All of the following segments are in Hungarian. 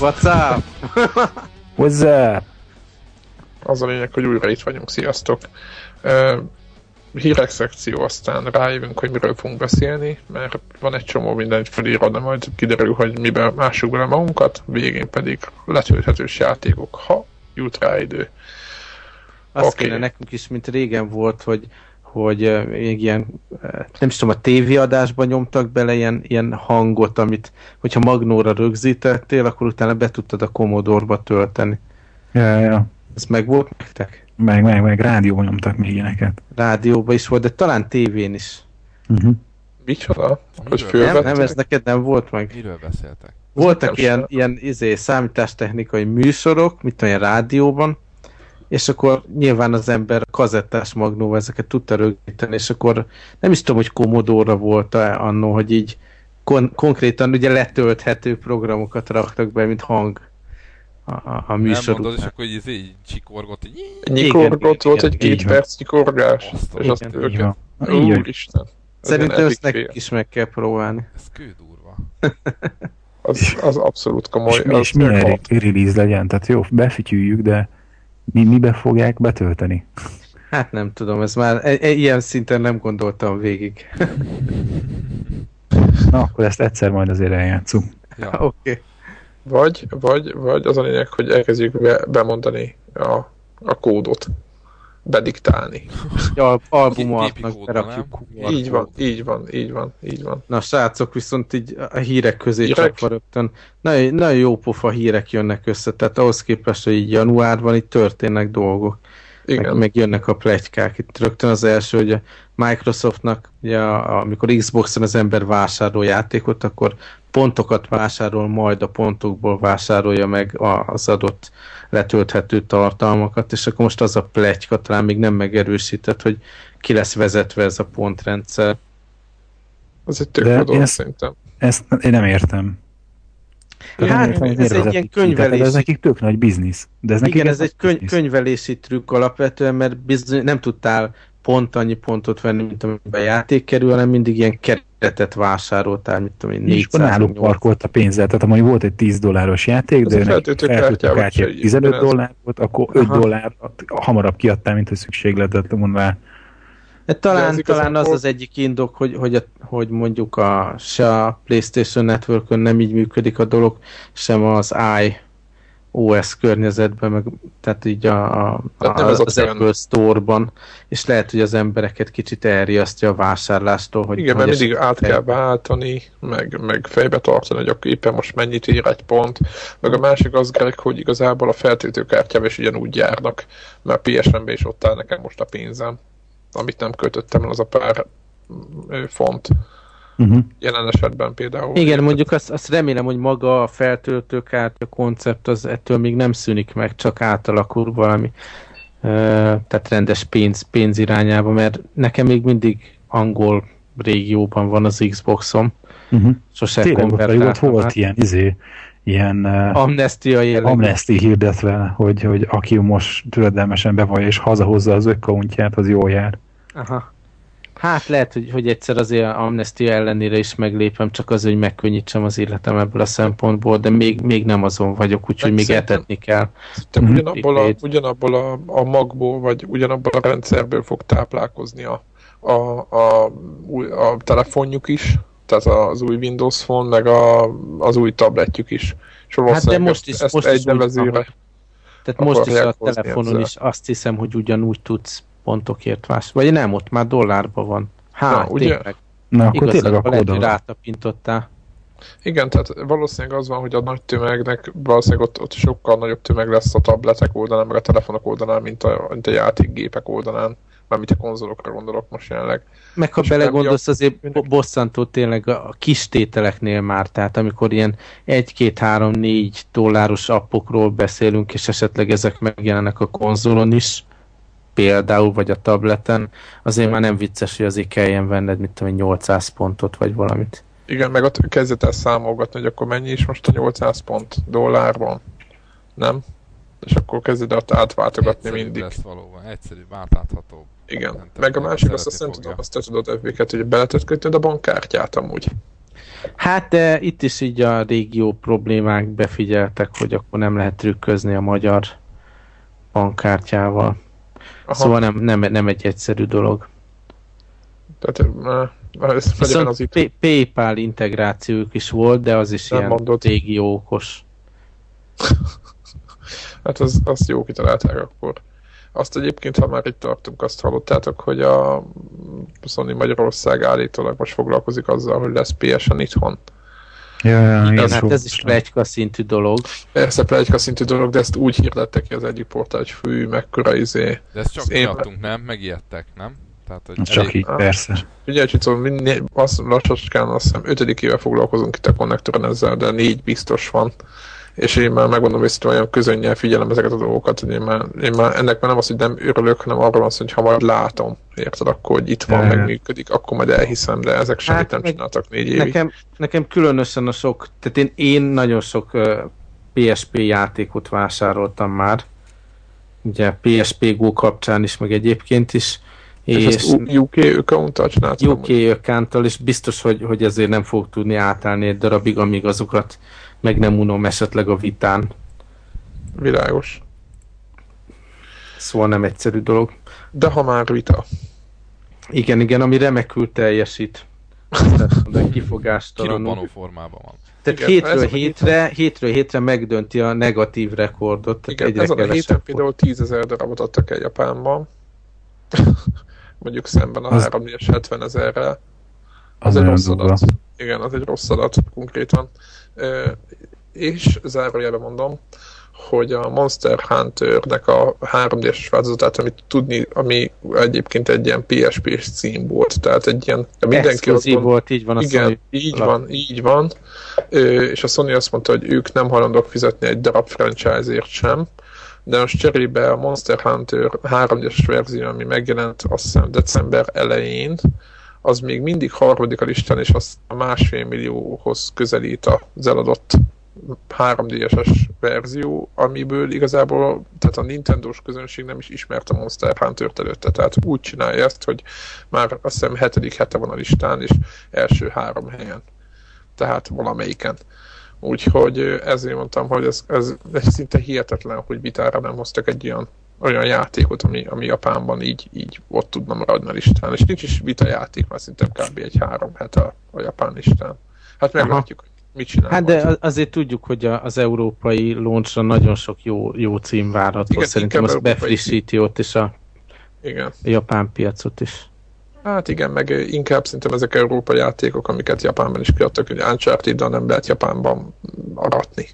What's up? Up? Az a lényeg, hogy újra itt vagyunk. Sziasztok! Uh, hírek szekció, aztán rájövünk, hogy miről fogunk beszélni, mert van egy csomó mindent felírva, de majd kiderül, hogy miben mássuk bele magunkat, végén pedig letölthetős játékok, ha jut rá idő. Azt okay. kéne nekünk is, mint régen volt, hogy hogy uh, még ilyen, uh, nem is tudom, a tévéadásban nyomtak bele ilyen, ilyen hangot, amit, hogyha Magnóra rögzítettél, akkor utána be tudtad a Commodore-ba tölteni. Ja, ja. Ez meg volt nektek? Meg, meg, meg rádióban nyomtak még ilyeneket. Rádióban is volt, de talán tévén is. Uh-huh. Micsoda? Hogy nem, nem, ez neked nem volt meg. Miről beszéltek? Voltak ilyen, ilyen izé, számítástechnikai műsorok, mit olyan rádióban, és akkor nyilván az ember kazettás magnóval ezeket tudta rögzíteni, és akkor nem is tudom, hogy Commodore volt -e annó, hogy így kon- konkrétan ugye letölthető programokat raktak be, mint hang a, a, a műsor Nem mondod, és akkor így, így csikorgott, így... Nyikorgott volt egy két perc nyikorgás, és azt őket. Úristen. Szerintem ezt nekik is meg kell próbálni. Ez kődurva. az, az abszolút komoly. És, és milyen release legyen, tehát jó, befütyüljük, de mi, mibe fogják betölteni? Hát nem tudom, ez már e, e, ilyen szinten nem gondoltam végig. Na, akkor ezt egyszer majd azért eljátszunk. Ja. Oké. Okay. Vagy, vagy, vagy az a lényeg, hogy elkezdjük be, bemondani a, a kódot bediktálni. Ja, albumoknak berakjuk. Így van, így van, így van, így van. Na srácok, viszont így a hírek közé hírek? csapva rögtön. Nagyon, nagyon jó pofa hírek jönnek össze, tehát ahhoz képest, hogy így januárban itt történnek dolgok. Igen. Meg, meg jönnek a plegykák. Itt rögtön az első, hogy a Microsoftnak, ugye, amikor Xboxon az ember vásárol játékot, akkor pontokat vásárol, majd a pontokból vásárolja meg az adott letölthető tartalmakat, és akkor most az a pletyka talán még nem megerősített, hogy ki lesz vezetve ez a pontrendszer. Az egy tök dolog, ezt, szerintem. Ezt én nem értem. Hát, értem, ez egy ilyen könyvelési... Ez nekik tök nagy biznisz. De ez Igen, ez egy köny- könyvelési trükk alapvetően, mert bizony, nem tudtál pont annyi pontot venni, mint amiben játék kerül, hanem mindig ilyen keretet vásároltál, mint tudom én, 400 És akkor náluk parkolt a pénzzel, tehát amúgy volt egy 10 dolláros játék, de feltöltőkártya 15 dollár volt, akkor 5 Aha. dollár hamarabb kiadtál, mint a szükséglet lett volna rá. De talán, talán az az egyik indok, hogy, hogy, a, hogy mondjuk a, se a PlayStation network nem így működik a dolog, sem az i OS környezetben, meg, tehát így a, a, tehát a, az, az Apple Store-ban, és lehet, hogy az embereket kicsit elriasztja a vásárlástól. Hogy, Igen, hogy mert mindig át kell váltani, meg, meg fejbe tartani, hogy akkor éppen most mennyit ér egy pont, meg a másik az, Greg, hogy igazából a feltöltőkártyával is ugyanúgy járnak, mert PSN-be is ott áll nekem most a pénzem, amit nem költöttem el, az a pár font. Uh-huh. Jelen esetben például. Igen, mondjuk azt, azt remélem, hogy maga a feltöltőkártya koncept az ettől még nem szűnik meg, csak átalakul valami uh, tehát rendes pénz, pénz irányába, mert nekem még mindig angol régióban van az Xboxom. Uh-huh. Sose Tényleg, ott volt ilyen, izé, ilyen amnestia jellegű. Amnesty hirdetve, hogy, hogy aki most türedelmesen bevallja és hazahozza az ökkauntját, az jól jár. Aha. Hát lehet, hogy, hogy egyszer azért amnestia ellenére is meglépem, csak az, hogy megkönnyítsem az életem ebből a szempontból, de még, még nem azon vagyok, úgyhogy még etetni kell. Te ugyanabból, a, ugyanabból a, a magból, vagy ugyanabból a rendszerből fog táplálkozni a, a, a, a telefonjuk is, tehát az új Windows Phone, meg a, az új tabletjük is. És hát de most is, ezt most egy is nevezőre tehát most is a telefonon ezzel. is azt hiszem, hogy ugyanúgy tudsz pontokért vásárolni. Vagy nem, ott már dollárban van. Hát, Na, ugye? tényleg. Na, akkor Igaz, tényleg akkor hogy rátapintottál. Igen, tehát valószínűleg az van, hogy a nagy tömegnek valószínűleg ott, ott sokkal nagyobb tömeg lesz a tabletek oldalán, meg a telefonok oldalán, mint a, mint a játékgépek oldalán. mármint a konzolokra gondolok most jelenleg. Meg ha belegondolsz, azért mindegy... bosszantó tényleg a kis tételeknél már, tehát amikor ilyen 1-2-3-4 dolláros appokról beszélünk, és esetleg ezek megjelennek a konzolon is, például, vagy a tableten, azért már nem vicces, hogy azért kelljen venned, mit tudom, 800 pontot, vagy valamit. Igen, meg ott kezdett el számolgatni, hogy akkor mennyi is most a 800 pont dollárban, nem? És akkor kezded ott átváltogatni egyszerűbb mindig. lesz valóban, egyszerűbb, átláthatóbb. Igen, nem, meg a másik azt, azt nem tudom, azt te tudod FB-ket, hogy beletett kötnöd a bankkártyát amúgy. Hát de itt is így a régió problémák befigyeltek, hogy akkor nem lehet trükközni a magyar bankkártyával. Aha. Szóval nem, nem, nem egy egyszerű dolog. Tehát ez Viszont az itt... PayPal integrációjuk is volt, de az is nem ilyen mondod. régió okos. hát az, azt jó kitalálták akkor. Azt egyébként, ha már itt tartunk, azt hallottátok, hogy a Sony Magyarország állítólag most foglalkozik azzal, hogy lesz PSN itthon. Ja, ja, igen, hát ez is plegyka szintű dolog. Persze plegyka szintű dolog, de ezt úgy hirdettek ki az egyik portál, hogy fű, mekkora izé. De ezt csak én... miattunk, nem? Megijedtek, nem? Tehát, hogy Csak elég... így, persze. Ugye, Csicó, azt lassacskán azt hiszem ötödik éve foglalkozunk itt a konnektoron ezzel, de négy biztos van és én már megmondom hogy olyan közönnyel figyelem ezeket a dolgokat, hogy én már, én már ennek már nem az, hogy nem örülök, hanem arról van szó, hogy ha majd látom, érted, akkor hogy itt van, meg működik, akkor majd elhiszem, de ezek semmit hát, nem csináltak négy évig. Nekem, nekem különösen a sok, tehát én, én nagyon sok uh, PSP játékot vásároltam már, ugye PSP Go kapcsán is, meg egyébként is, és, és ezt UK account-tal csináltam? UK account és biztos, hogy, hogy ezért nem fog tudni átállni egy darabig, amíg azokat meg nem unom esetleg a vitán. Világos. Szóval nem egyszerű dolog. De ha már vita. Igen, igen, ami remekül teljesít. De kifogástalanul. formában van. Tehát igen, hétről, hétre, hétről hétre megdönti a negatív rekordot. Igen, egyre ezen a héten például 10 ezer darabot adtak el Japánban. Mondjuk szemben a az... 3 70 ezerrel. Az, az egy rossz adat. Igen, az egy rossz adat konkrétan és zárójelben mondom, hogy a Monster Hunter-nek a 3D-es változatát, amit tudni, ami egyébként egy ilyen PSP-s cím volt, tehát egy ilyen... Mindenki Exkluzív azon, volt, így van a Igen, Sony így van, így van. És a Sony azt mondta, hogy ők nem hajlandók fizetni egy darab franchise-ért sem, de most cserébe a Monster Hunter 3D-es verzió, ami megjelent azt hiszem december elején, az még mindig harmadik a listán, és az a másfél millióhoz közelít az eladott 3 d verzió, amiből igazából tehát a Nintendo-s közönség nem is ismert a Monster Hunter-t előtte, tehát úgy csinálja ezt, hogy már azt hiszem hetedik hete van a listán, és első három helyen. Tehát valamelyiken. Úgyhogy ezért mondtam, hogy ez, ez, ez szinte hihetetlen, hogy vitára nem hoztak egy ilyen olyan játékot, ami, ami Japánban így, így ott tudna maradni a listán. És nincs is vita játék, mert szerintem kb. egy három hete a japán listán. Hát meglátjuk, hogy mit csinál. Hát de azért tudjuk, hogy az európai launchra nagyon sok jó, jó cím várható. Igen, Szerintem az befrissíti ott is a igen. japán piacot is. Hát igen, meg inkább szerintem ezek európai játékok, amiket Japánban is kiadtak, hogy uncharted nem lehet Japánban aratni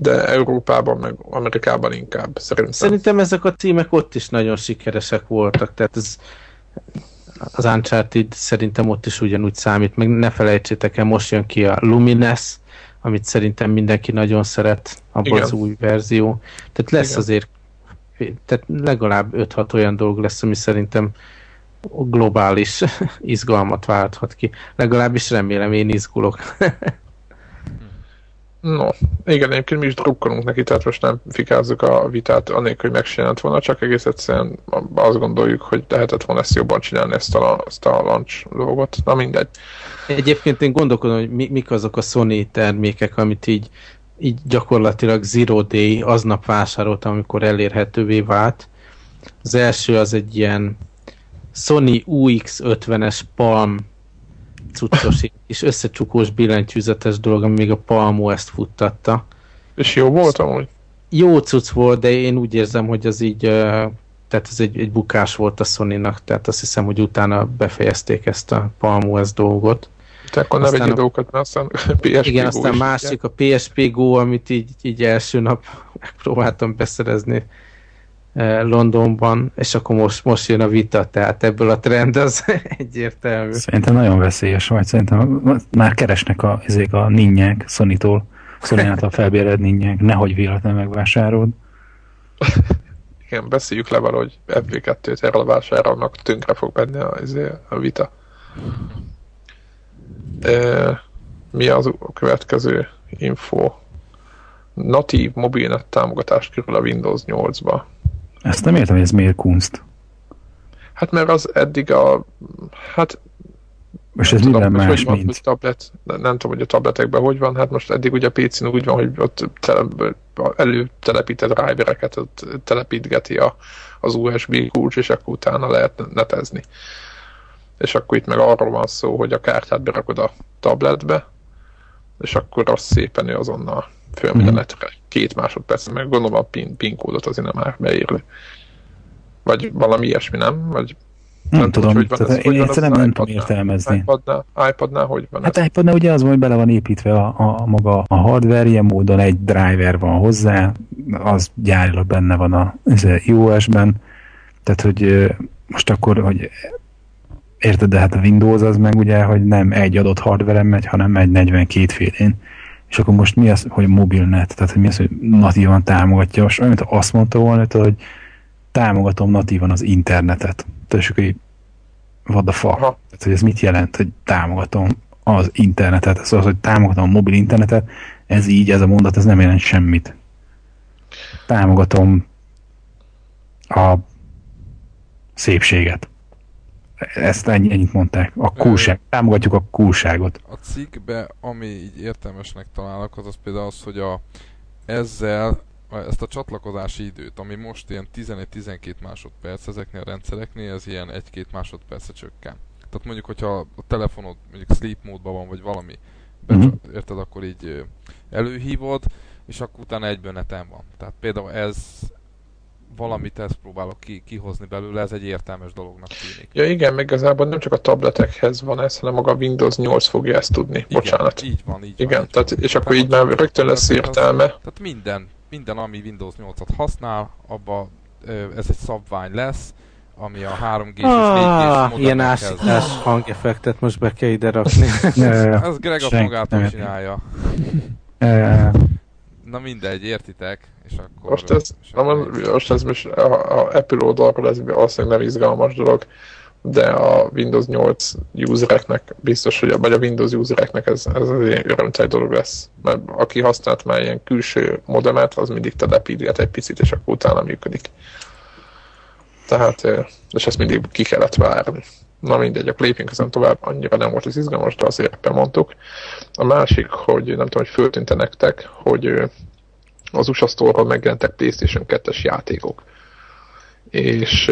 de Európában, meg Amerikában inkább szerintem. Szerintem ezek a címek ott is nagyon sikeresek voltak, tehát ez az Uncharted szerintem ott is ugyanúgy számít, meg ne felejtsétek el, most jön ki a Lumines, amit szerintem mindenki nagyon szeret, abban az új verzió. Tehát lesz Igen. azért, tehát legalább 5-6 olyan dolog lesz, ami szerintem globális izgalmat válthat ki. Legalábbis remélem, én izgulok. No, igen, egyébként mi is drukkolunk neki, tehát most nem fikázzuk a vitát anélkül, hogy megcsinált volna, csak egész egyszerűen azt gondoljuk, hogy lehetett volna ezt jobban csinálni, ezt a, ezt a launch dolgot. Na mindegy. Egyébként én gondolkodom, hogy mi, mik azok a Sony termékek, amit így, így gyakorlatilag zero day aznap vásároltam, amikor elérhetővé vált. Az első az egy ilyen Sony UX50-es Palm cuccos és összecsukós billentyűzetes dolog, ami még a Palmo ezt futtatta. És jó volt amúgy? Jó cucc volt, de én úgy érzem, hogy az így tehát ez egy, egy bukás volt a sony tehát azt hiszem, hogy utána befejezték ezt a Palmo ezt dolgot. Te akkor nem egy dolgokat, mert aztán PSP Igen, Go aztán is, másik, a PSP Go, amit így, így első nap megpróbáltam beszerezni. Londonban, és akkor most, most jön a vita, tehát ebből a trend az egyértelmű. Szerintem nagyon veszélyes vagy, szerintem már keresnek a, ezek a ninnyek Sony-tól, Sony által felbéred ninnyek, nehogy véletlenül megvásárolod. Igen, beszéljük le valahogy FB2-t erről vásárolnak, tönkre fog menni a, a vita. E, mi az a következő info? Natív mobilnet támogatás körül a Windows 8-ba. Ezt nem értem, hogy ez miért kunst. Hát mert az eddig a... Hát most ez minden más, hogy van, mint? Hogy tablet, nem, nem tudom, hogy a tabletekben hogy van, hát most eddig ugye a PC-n úgy van, hogy ott tele, előtelepített drivereket ott telepítgeti a, az USB kulcs, és akkor utána lehet netezni. És akkor itt meg arról van szó, hogy a kártyát berakod a tabletbe, és akkor az szépen ő azonnal fölmegy mm. a netre. Két másodperc, meg gondolom a PIN, PIN kódot azért nem már beírni. Vagy valami ilyesmi, nem? Vagy nem, nem tudom, hogy van ez, én egyszerűen nem, nem tudom értelmezni. iPadnál, iPadnál hogy van Hát ez? iPadnál ugye az van, hogy bele van építve a, a, maga a hardware, ilyen módon egy driver van hozzá, az gyárilag benne van a iOS-ben, tehát hogy most akkor, hogy érted, de hát a Windows az meg ugye, hogy nem egy adott hardware megy, hanem egy 42 félén. És akkor most mi az, hogy mobilnet, tehát hogy mi az, hogy natívan támogatja. Most olyan, mint azt mondta volna, hogy támogatom natívan az internetet. Tehát akkor így, what the fuck? Aha. Tehát, hogy ez mit jelent, hogy támogatom az internetet, az, hogy támogatom a mobil internetet, ez így, ez a mondat, ez nem jelent semmit. Támogatom a szépséget. Ezt ennyi, ennyit mondták. A kulság. Támogatjuk a kulságot. A cikkbe, ami így értelmesnek találok, az az például az, hogy a, ezzel ezt a csatlakozási időt, ami most ilyen 11-12 másodperc ezeknél a rendszereknél, ez ilyen 1-2 másodperce csökken. Tehát mondjuk, hogyha a telefonod mondjuk sleep módban van, vagy valami, uh-huh. érted, akkor így előhívod, és akkor utána egyből neten van. Tehát például ez valamit ezt próbálok ki, kihozni belőle, ez egy értelmes dolognak tűnik. Ja igen, meg igazából nem csak a tabletekhez van ez, hanem maga a Windows 8 fogja ezt tudni. Igen, Bocsánat. így van, így igen, van. Tehát, és akkor így már rögtön lesz értelme. Az, tehát minden, minden, ami Windows 8-at használ, abba ez egy szabvány lesz, ami a 3G és ah, 4G Ilyen ásítás hangeffektet most be kell ide rakni. ez Greg a magától csinálja. Na mindegy, értitek? És akkor... Most ez, na, most ez most a, a Apple oldalról ez valószínűleg nem izgalmas dolog, de a Windows 8 usereknek biztos, hogy vagy a Windows usereknek ez, ez az ilyen örömteli dolog lesz. Mert aki használt már ilyen külső modemet, az mindig telepítget egy picit, és akkor utána működik. Tehát, és ezt mindig ki kellett várni. Na mindegy, akkor lépjünk ezen tovább, annyira nem volt az izgalmas, de azért bemondtuk. A másik, hogy nem tudom, hogy föltűnte nektek, hogy az USA Store-ról megjelentek PlayStation 2-es játékok. És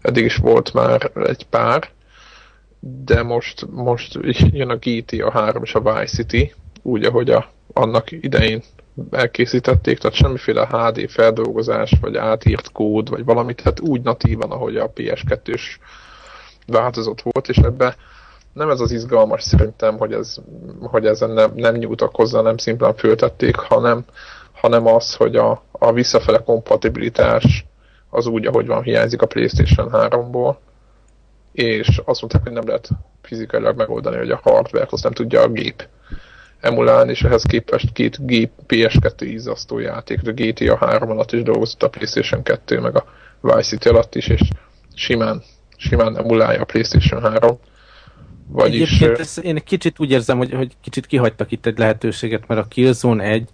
eddig is volt már egy pár, de most, most jön a GTA 3 és a Vice City, úgy, ahogy a, annak idején elkészítették, tehát semmiféle HD feldolgozás, vagy átírt kód, vagy valamit, tehát úgy natívan, ahogy a PS2-s változat volt, és ebbe nem ez az izgalmas szerintem, hogy, ez, hogy ezen nem, nem nyújtak hozzá, nem szimplán föltették, hanem, hanem az, hogy a, a visszafele kompatibilitás az úgy, ahogy van, hiányzik a PlayStation 3-ból, és azt mondták, hogy nem lehet fizikailag megoldani, hogy a hardware azt nem tudja a gép emulálni, és ehhez képest két gép PS2 izzasztó játék, a GTA 3 alatt is dolgozott a PlayStation 2, meg a Vice City alatt is, és simán, simán emulálja a PlayStation 3. Vagyis... Egyébként ez, én kicsit úgy érzem, hogy, hogy kicsit kihagytak itt egy lehetőséget, mert a Killzone 1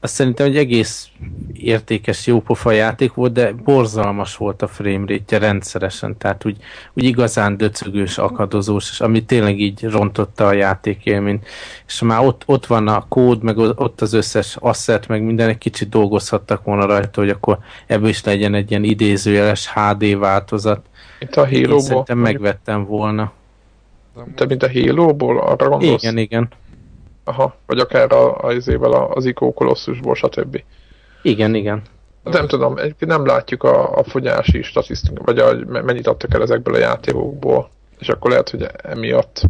azt szerintem egy egész értékes, jópofa játék volt, de borzalmas volt a framerate rendszeresen, tehát úgy, úgy igazán döcögős, akadozós, és ami tényleg így rontotta a játékélményt. És már ott, ott van a kód, meg ott az összes asset, meg minden, egy kicsit dolgozhattak volna rajta, hogy akkor ebből is legyen egy ilyen idézőjeles HD változat. Itt a Halo-ból? Szerintem megvettem volna. Te mint a Halo-ból arra gondolsz? Igen, igen. Aha, vagy akár a, a, az, az Ico Kolosszusból, stb. Igen, igen. Nem tudom, nem látjuk a, a fogyási statisztikát, vagy a, mennyit adtak el ezekből a játékokból, és akkor lehet, hogy emiatt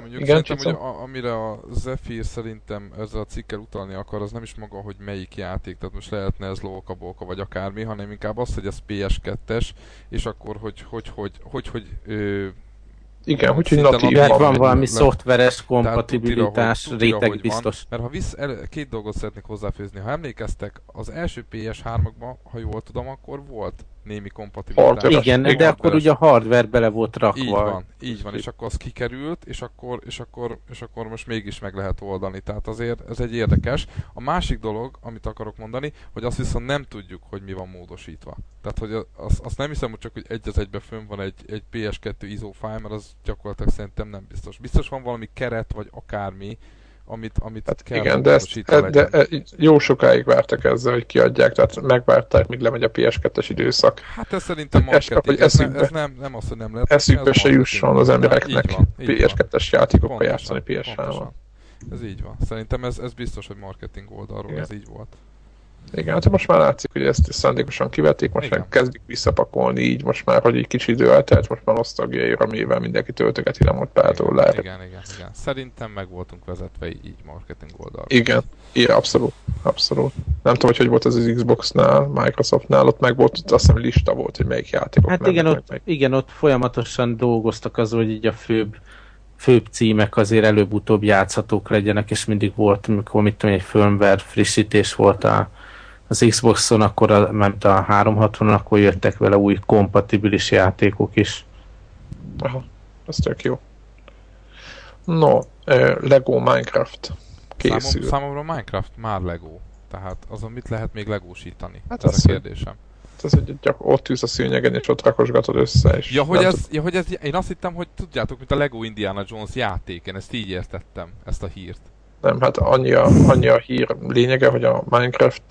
Mondjuk Igen, szerintem, hogy a, amire a Zephyr szerintem ezzel a cikkel utalni akar, az nem is maga, hogy melyik játék, tehát most lehetne ez Lóka, Bolka vagy akármi, hanem inkább az, hogy ez PS2-es, és akkor hogy, hogy, hogy, hogy, hogy, hogy igen, úgyhogy natív van. van valami szoftveres kompatibilitás, tutira, réteg tutira, biztos. Van, mert ha visz, el, két dolgot szeretnék hozzáfőzni. Ha emlékeztek, az első PS3-akban, ha jól tudom, akkor volt némi kompatibilitás. Igen, de akkor ugye a hardware bele volt rakva. Így van, így van, és akkor az kikerült, és akkor, és akkor, és akkor most mégis meg lehet oldani. Tehát azért ez egy érdekes. A másik dolog, amit akarok mondani, hogy azt viszont nem tudjuk, hogy mi van módosítva. Tehát, hogy azt, azt nem hiszem, hogy csak hogy egy az egybe fönn van egy, egy PS2 ISO file, mert az gyakorlatilag szerintem nem biztos. Biztos van valami keret, vagy akármi, amit, amit hát kell igen, de, ezt, de e, jó sokáig vártak ezzel, hogy kiadják, tehát megvárták, míg lemegy a PS2-es időszak. Hát ez szerintem marketing, ez, ez, ez nem, nem az, hogy nem lehet. Eszükbe se jusson az embereknek PS2-es játékokkal játszani PS3-on. Ez így van. Szerintem ez, ez biztos, hogy marketing oldalról igen. ez így volt. Igen, hát most már látszik, hogy ezt szándékosan kivették, most Igen. már kezdik visszapakolni így, most már, hogy egy kicsi idő eltelt, most már nosztalgiai amivel mindenki töltögeti le pártól lehet. Igen, igen, igen. Szerintem meg voltunk vezetve így marketing oldalról. Igen, igen, abszolút, abszolút. Nem tudom, hogy hogy volt ez az Xbox-nál, Microsoft-nál, ott meg volt, azt hiszem lista volt, hogy melyik játékok Hát igen, ott, meg. igen, ott folyamatosan dolgoztak az, hogy így a főbb főbb címek azért előbb-utóbb játszhatók legyenek, és mindig volt, amikor mit tudom, egy firmware frissítés volt a az Xbox-on, akkor a, mert a 360-on, akkor jöttek vele új kompatibilis játékok is. Aha, ez tök jó. No, Lego Minecraft készül. Számom, számomra Minecraft már Lego. Tehát azon mit lehet még legósítani? Hát ez a kérdésem. Ez hogy csak ott ülsz a szőnyegen, és ott rakosgatod össze. És ja, hogy ez, ja, hogy ez, én azt hittem, hogy tudjátok, mint a Lego Indiana Jones játék, én ezt így értettem, ezt a hírt. Nem, hát annyi a, annyi a hír lényege, hogy a Minecraft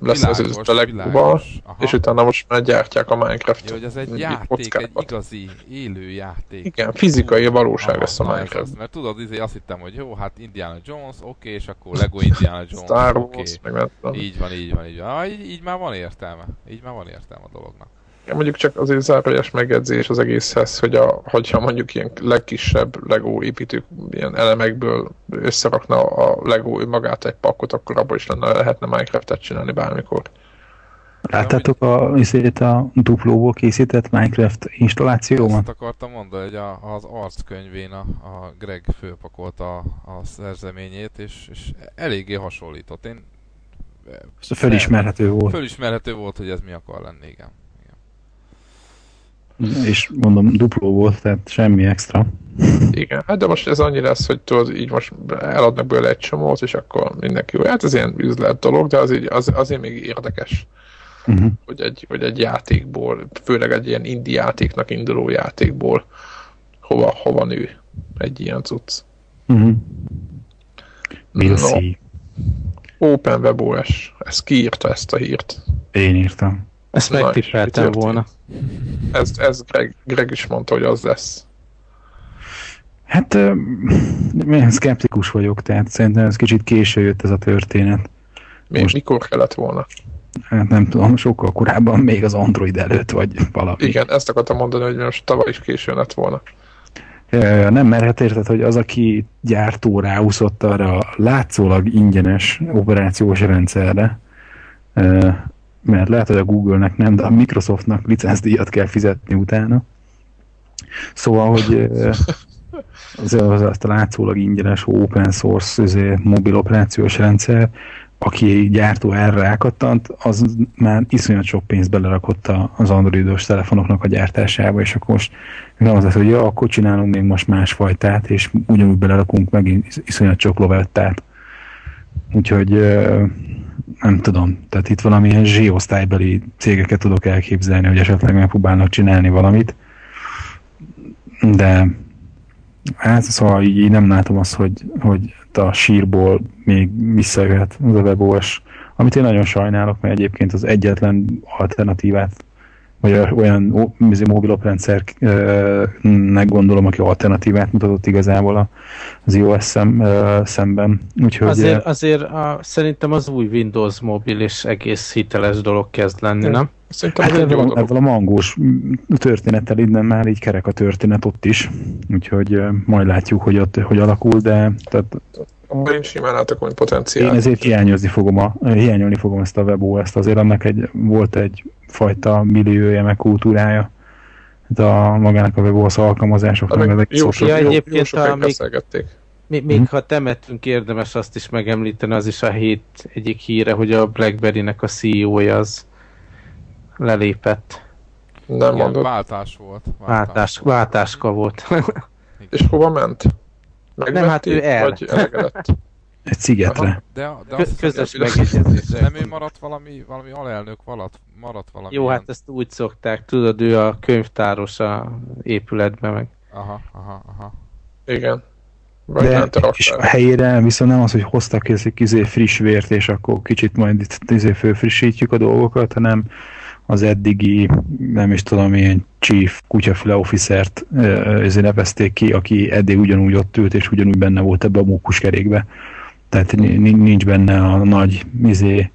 lesz az a legjobb, és utána most már gyártják a Minecraft Jó, hogy ez egy játék, kockákat. egy igazi élő játék. Igen, fizikai valóság lesz a Minecraft. Ez, mert tudod, izé azt hittem, hogy jó, hát Indiana Jones, oké, okay, és akkor Lego Indiana Jones, Star Wars, okay. meg Így van, így van, így van. Ah, így, így már van értelme. Így már van értelme a dolognak. Mondjuk csak azért zárójas megjegyzés az egészhez, hogy a, hogyha mondjuk ilyen legkisebb Lego építők ilyen elemekből összerakna a Lego magát egy pakkot, akkor abból is lenne, lehetne Minecraft-et csinálni bármikor. Láttátok a, azért a duplóból készített Minecraft installációmat? Ezt akartam mondani, hogy a, az arckönyvén a, a Greg főpakolta a, a szerzeményét, és, és eléggé hasonlított. Én Fölismerhető volt. Fölismerhető volt, hogy ez mi akar lenni, igen és mondom, dupló volt, tehát semmi extra. Igen, hát de most ez annyi lesz, hogy tudod, így most eladnak belőle egy csomót, és akkor mindenki jó. Hát ez ilyen üzlet dolog, de az így, az, azért még érdekes, uh-huh. hogy, egy, hogy egy játékból, főleg egy ilyen indie játéknak induló játékból hova, hova nő egy ilyen cucc. Uh-huh. No. Open WebOS, ez kiírta ezt a hírt. Én írtam. Ezt megtippeltem volna. Ez, ez Greg, Greg is mondta, hogy az lesz. Hát én szkeptikus vagyok, tehát szerintem ez kicsit késő jött ez a történet. Mi, Most, mikor kellett volna? Hát nem tudom, sokkal korábban, még az Android előtt, vagy valami. Igen, ezt akartam mondani, hogy most tavaly is késő lett volna. Nem, mert hát érted, hogy az, aki gyártó ráúszott arra a látszólag ingyenes operációs rendszerre, mert lehet, hogy a Google-nek nem, de a Microsoftnak licencdíjat kell fizetni utána. Szóval, hogy az, az, azt a látszólag ingyenes open source mobil operációs rendszer, aki gyártó erre rákattant, az már iszonyat sok pénzt belerakott az androidos telefonoknak a gyártásába, és akkor most nem az lesz, hogy ja, akkor csinálunk még most másfajtát, és ugyanúgy belerakunk megint iszonyat sok lovettát. Úgyhogy nem tudom, tehát itt valamilyen zsíosztálybeli cégeket tudok elképzelni, hogy esetleg megpróbálnak csinálni valamit, de hát szóval így nem látom azt, hogy, hogy a sírból még visszajöhet az a WebOS, amit én nagyon sajnálok, mert egyébként az egyetlen alternatívát vagy olyan mobiloprendszer-nek gondolom, aki alternatívát mutatott igazából az iOS szem, szemben. Úgyhogy, azért azért a, szerintem az új Windows mobil és egész hiteles dolog kezd lenni, nem? Szerintem hát ebből, ebből a mangós történettel innen már így kerek a történet ott is, úgyhogy majd látjuk, hogy ott hogy alakul, de tehát abban én simán látok hogy potenciál. Én ezért hiányozni fogom, a, hiányolni fogom ezt a WebOS-t, azért annak egy, volt egy fajta milliója, meg kultúrája. De a, magának a WebOS alkalmazásoknak ezek jó, sok, ja, egyébként jó, a, még, még, még hmm. ha temetünk, érdemes azt is megemlíteni, az is a hét egyik híre, hogy a BlackBerry-nek a CEO-ja az lelépett. Nem mondod. Váltás volt. Váltás, váltás, váltáska volt. És hova ment? Megvették, nem, hát ő el. Vagy elegedett? Egy szigetre. De, de azt Közös megegyezés. Nem ő maradt valami, valami alelnök, maradt, maradt valami. Jó, ilyen... hát ezt úgy szokták, tudod, ő a könyvtáros a épületben meg. Aha, aha, aha. Igen. Vagy de, és a helyére viszont nem az, hogy hoztak egy izé friss vért, és akkor kicsit majd itt izé fölfrissítjük a dolgokat, hanem az eddigi, nem is tudom, ilyen chief kutyafile officert ezért nevezték ki, aki eddig ugyanúgy ott ült, és ugyanúgy benne volt ebbe a mókuskerékbe. Tehát nincs benne a nagy izé,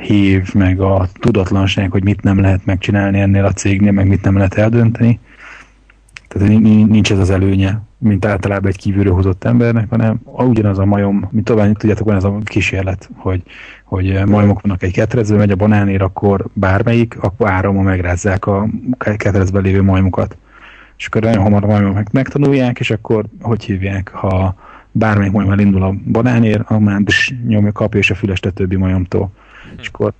hív, meg a tudatlanság, hogy mit nem lehet megcsinálni ennél a cégnél, meg mit nem lehet eldönteni. Tehát nincs ez az előnye, mint általában egy kívülről hozott embernek, hanem ugyanaz a majom, mint tovább tudjátok, van ez a kísérlet, hogy, hogy majmok vannak egy ketrecben, megy a banánér, akkor bármelyik, akkor áramon megrázzák a ketrecben lévő majmokat. És akkor nagyon hamar a majmok megtanulják, és akkor hogy hívják, ha bármelyik majom elindul a banánér, akkor már nyomja, kapja és a füles többi majomtól. És akkor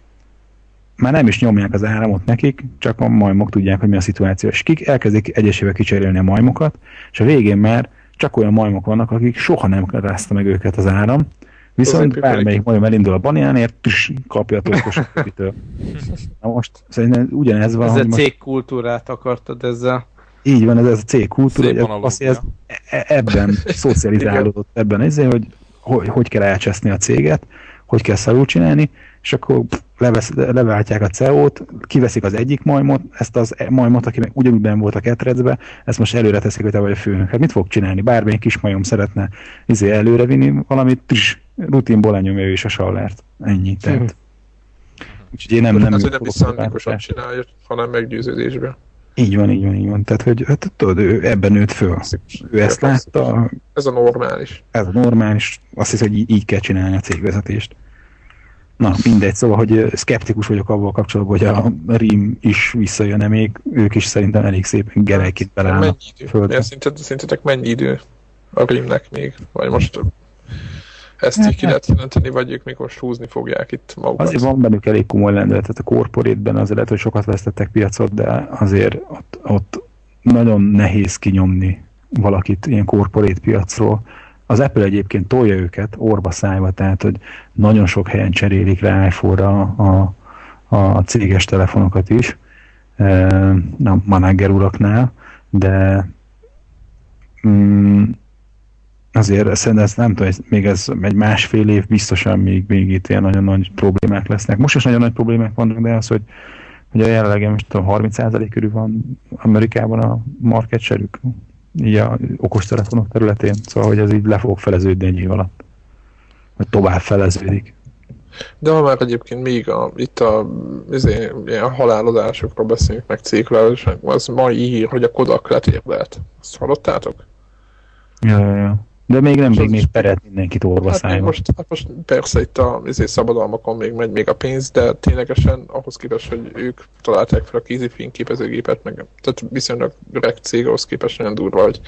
már nem is nyomják az áramot nekik, csak a majmok tudják, hogy mi a szituáció. És kik elkezdik egyesével kicserélni a majmokat, és a végén már csak olyan majmok vannak, akik soha nem rázta meg őket az áram, viszont bármelyik majom elindul a banánért, tüss, kapja a torkos Na most szerintem ugyanez van. Ez a cégkultúrát akartad ezzel. Így van, ez, ez a cégkultúra, hogy azt, ez e- ebben szocializálódott, ebben ezért, hogy, hogy hogy kell elcseszni a céget, hogy kell szarul csinálni, és akkor levesz, leváltják a CEO-t, kiveszik az egyik majmot, ezt az e- majmot, aki meg ugyanúgy ben volt a ketrecbe, ezt most előre teszik, hogy te vagy a főnök. Hát mit fog csinálni? Bármelyik kis majom szeretne izé előre vinni valamit, tss, rutinból lenyomja ő is a sallert. Ennyi. Tehát. Mm. Úgyhogy én nem, nem, hát, hogy nem is szándékosan csinálja, hanem meggyőződésbe. Így van, így van, így van. Tehát, hogy hát, tudod, ő ebben nőtt föl. Ő ezt látta. Ez a normális. Ez a normális. Azt hiszem, hogy így, így kell csinálni a cégvezetést. Na, mindegy, szóval, hogy szkeptikus vagyok avval kapcsolatban, hogy a Rim is visszajön-e még, ők is szerintem elég szépen gerejként beleállnak. Mennyi idő? Földre. Szerinted, szerintetek mennyi idő a Rimnek még? Vagy most ezt így ki lehet jelenteni, vagy ők még most húzni fogják itt magukat? Azért van bennük elég komoly lendület, tehát a korporétben azért lehet, hogy sokat vesztettek piacot, de azért ott, ott nagyon nehéz kinyomni valakit ilyen korporét piacról az Apple egyébként tolja őket orba szájba, tehát hogy nagyon sok helyen cserélik rá iPhone-ra a, a, céges telefonokat is, e, a manager uraknál, de mm, azért szerintem ez nem tudom, még ez egy másfél év biztosan még, még itt ilyen nagyon nagy problémák lesznek. Most is nagyon nagy problémák vannak, de az, hogy, a jelenleg most tudom, 30% körül van Amerikában a market share így a okostelefonok területén, szóval hogy ez így le fog feleződni egy év alatt. Vagy tovább feleződik. De ha már egyébként még a, itt a, izé, ilyen halálozásokról beszélünk, meg céglelősnek, az mai hír, hogy a Kodak letérdelt. Azt hallottátok? Ja, ja, ja. De még nem, még, még peret mindenkit orva hát most, hát most persze itt a izé, szabadalmakon még megy még a pénz, de ténylegesen ahhoz képest, hogy ők találták fel a kézi fényképezőgépet, meg tehát viszonylag öreg cég ahhoz képest nagyon durva, hogy,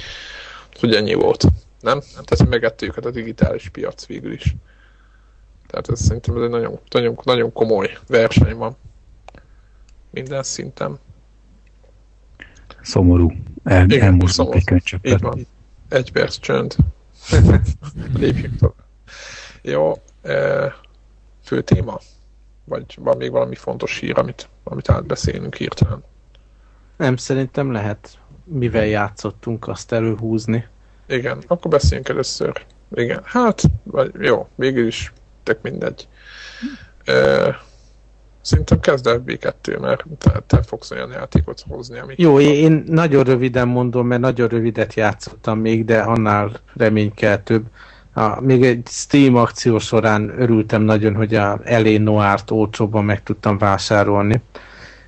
hogy ennyi volt. Nem? Tehát megette őket a digitális piac végül is. Tehát ez szerintem ez egy nagyon, nagyon, nagyon komoly verseny van. Minden szinten. Szomorú. El, elmúlt egy könycsöppet. Így van. Egy perc csönd. Lépjünk tovább. Jó, fő téma? Vagy van még valami fontos hír, amit, amit átbeszélünk hirtelen? Nem, szerintem lehet, mivel játszottunk, azt előhúzni. Igen, akkor beszéljünk először. Igen, hát, vagy jó, végül is tök mindegy. E, Szerintem kezd el B2, mert te, te fogsz olyan játékot hozni, ami... Jó, én nagyon röviden mondom, mert nagyon rövidet játszottam még, de annál reménykeltőbb. A, még egy Steam akció során örültem nagyon, hogy a Elé Noir-t olcsóban meg tudtam vásárolni,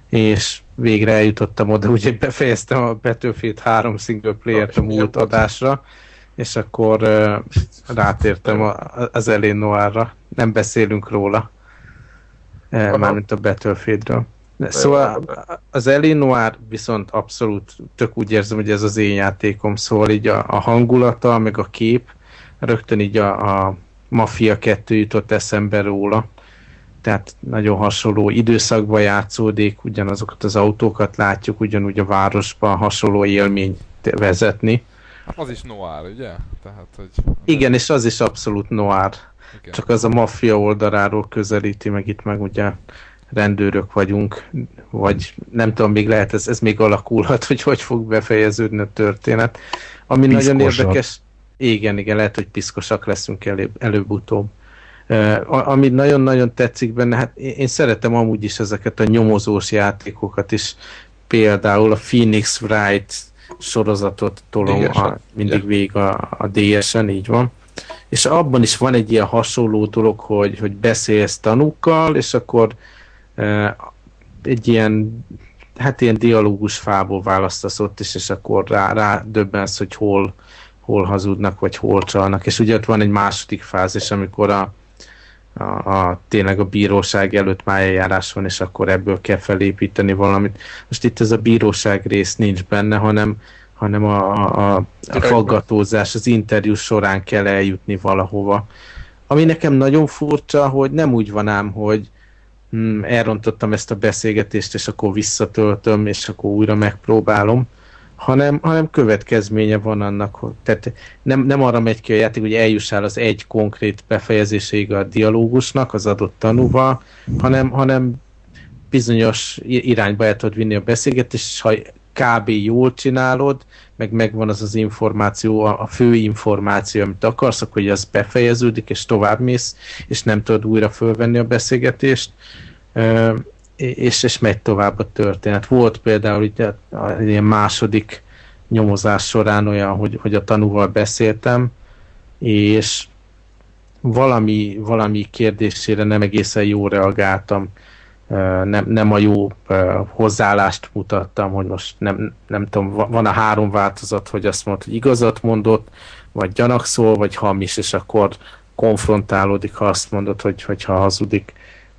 és végre eljutottam oda, ugye befejeztem a Battlefield 3 single player-t a múlt adásra, és akkor uh, rátértem a, az Elé Noir-ra. Nem beszélünk róla. Aha. mármint a Battlefieldről. Szóval az Noir viszont abszolút tök úgy érzem, hogy ez az én játékom, szóval így a, a hangulata, meg a kép, rögtön így a, a Mafia 2 jutott eszembe róla. Tehát nagyon hasonló időszakban játszódik, ugyanazokat az autókat látjuk, ugyanúgy a városban hasonló élmény vezetni. Az is noir, ugye? Tehát, hogy... Igen, és az is abszolút noir. Igen. Csak az a maffia oldaláról közelíti, meg itt meg ugye rendőrök vagyunk, vagy nem tudom, még lehet, ez, ez még alakulhat, hogy hogy fog befejeződni a történet. Ami Piszkosak. nagyon érdekes, igen, igen, lehet, hogy piszkosak leszünk előbb, előbb-utóbb. Uh, ami nagyon-nagyon tetszik benne, hát én, én szeretem amúgy is ezeket a nyomozós játékokat is, például a Phoenix Wright sorozatot tolom a, mindig végig a, a DS-en, így van és abban is van egy ilyen hasonló dolog, hogy, hogy beszélsz tanúkkal, és akkor e, egy ilyen hát ilyen dialógus fából választasz ott is, és akkor rá, rá döbbensz, hogy hol, hol hazudnak, vagy hol csalnak. És ugye ott van egy második fázis, amikor a, a, a tényleg a bíróság előtt már eljárás van, és akkor ebből kell felépíteni valamit. Most itt ez a bíróság rész nincs benne, hanem hanem a, a, a faggatózás az interjú során kell eljutni valahova. Ami nekem nagyon furcsa, hogy nem úgy van ám, hogy hm, elrontottam ezt a beszélgetést, és akkor visszatöltöm, és akkor újra megpróbálom, hanem, hanem következménye van annak, hogy tehát nem, nem arra megy ki a játék, hogy eljussál az egy konkrét befejezéséig a dialógusnak, az adott tanúval, hanem, hanem bizonyos irányba el tudod vinni a beszélgetést, és ha kb. jól csinálod, meg megvan az az információ, a fő információ, amit akarsz, akkor hogy az befejeződik, és tovább mész, és nem tudod újra fölvenni a beszélgetést, és, és megy tovább a történet. Volt például ugye a ilyen második nyomozás során olyan, hogy, hogy a tanúval beszéltem, és valami, valami kérdésére nem egészen jól reagáltam, nem, nem a jó hozzáállást mutattam, hogy most nem, nem tudom, van a három változat, hogy azt mondta, hogy igazat mondott, vagy gyanakszol, vagy hamis, és akkor konfrontálódik, ha azt mondod, hogy, hogy ha hazudik,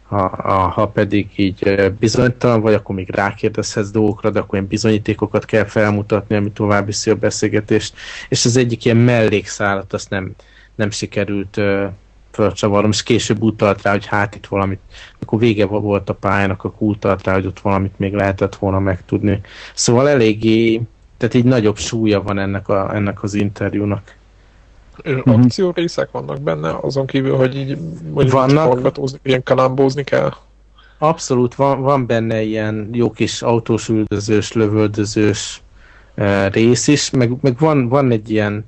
ha, a, ha pedig így bizonytalan vagy, akkor még rákérdezhetsz dolgokra, de akkor ilyen bizonyítékokat kell felmutatni, ami tovább viszi a beszélgetést, és az egyik ilyen mellékszálat azt nem, nem sikerült fölcsavarom, és később utalt rá, hogy hát itt valamit, akkor vége volt a pályának, akkor utalt rá, hogy ott valamit még lehetett volna megtudni. Szóval eléggé, tehát így nagyobb súlya van ennek, a, ennek az interjúnak. Akció részek vannak benne, azon kívül, hogy így mondjuk vannak, ilyen kalambózni kell? Abszolút, van, van benne ilyen jó kis autós üldözős, lövöldözős uh, rész is, meg, meg van, van egy ilyen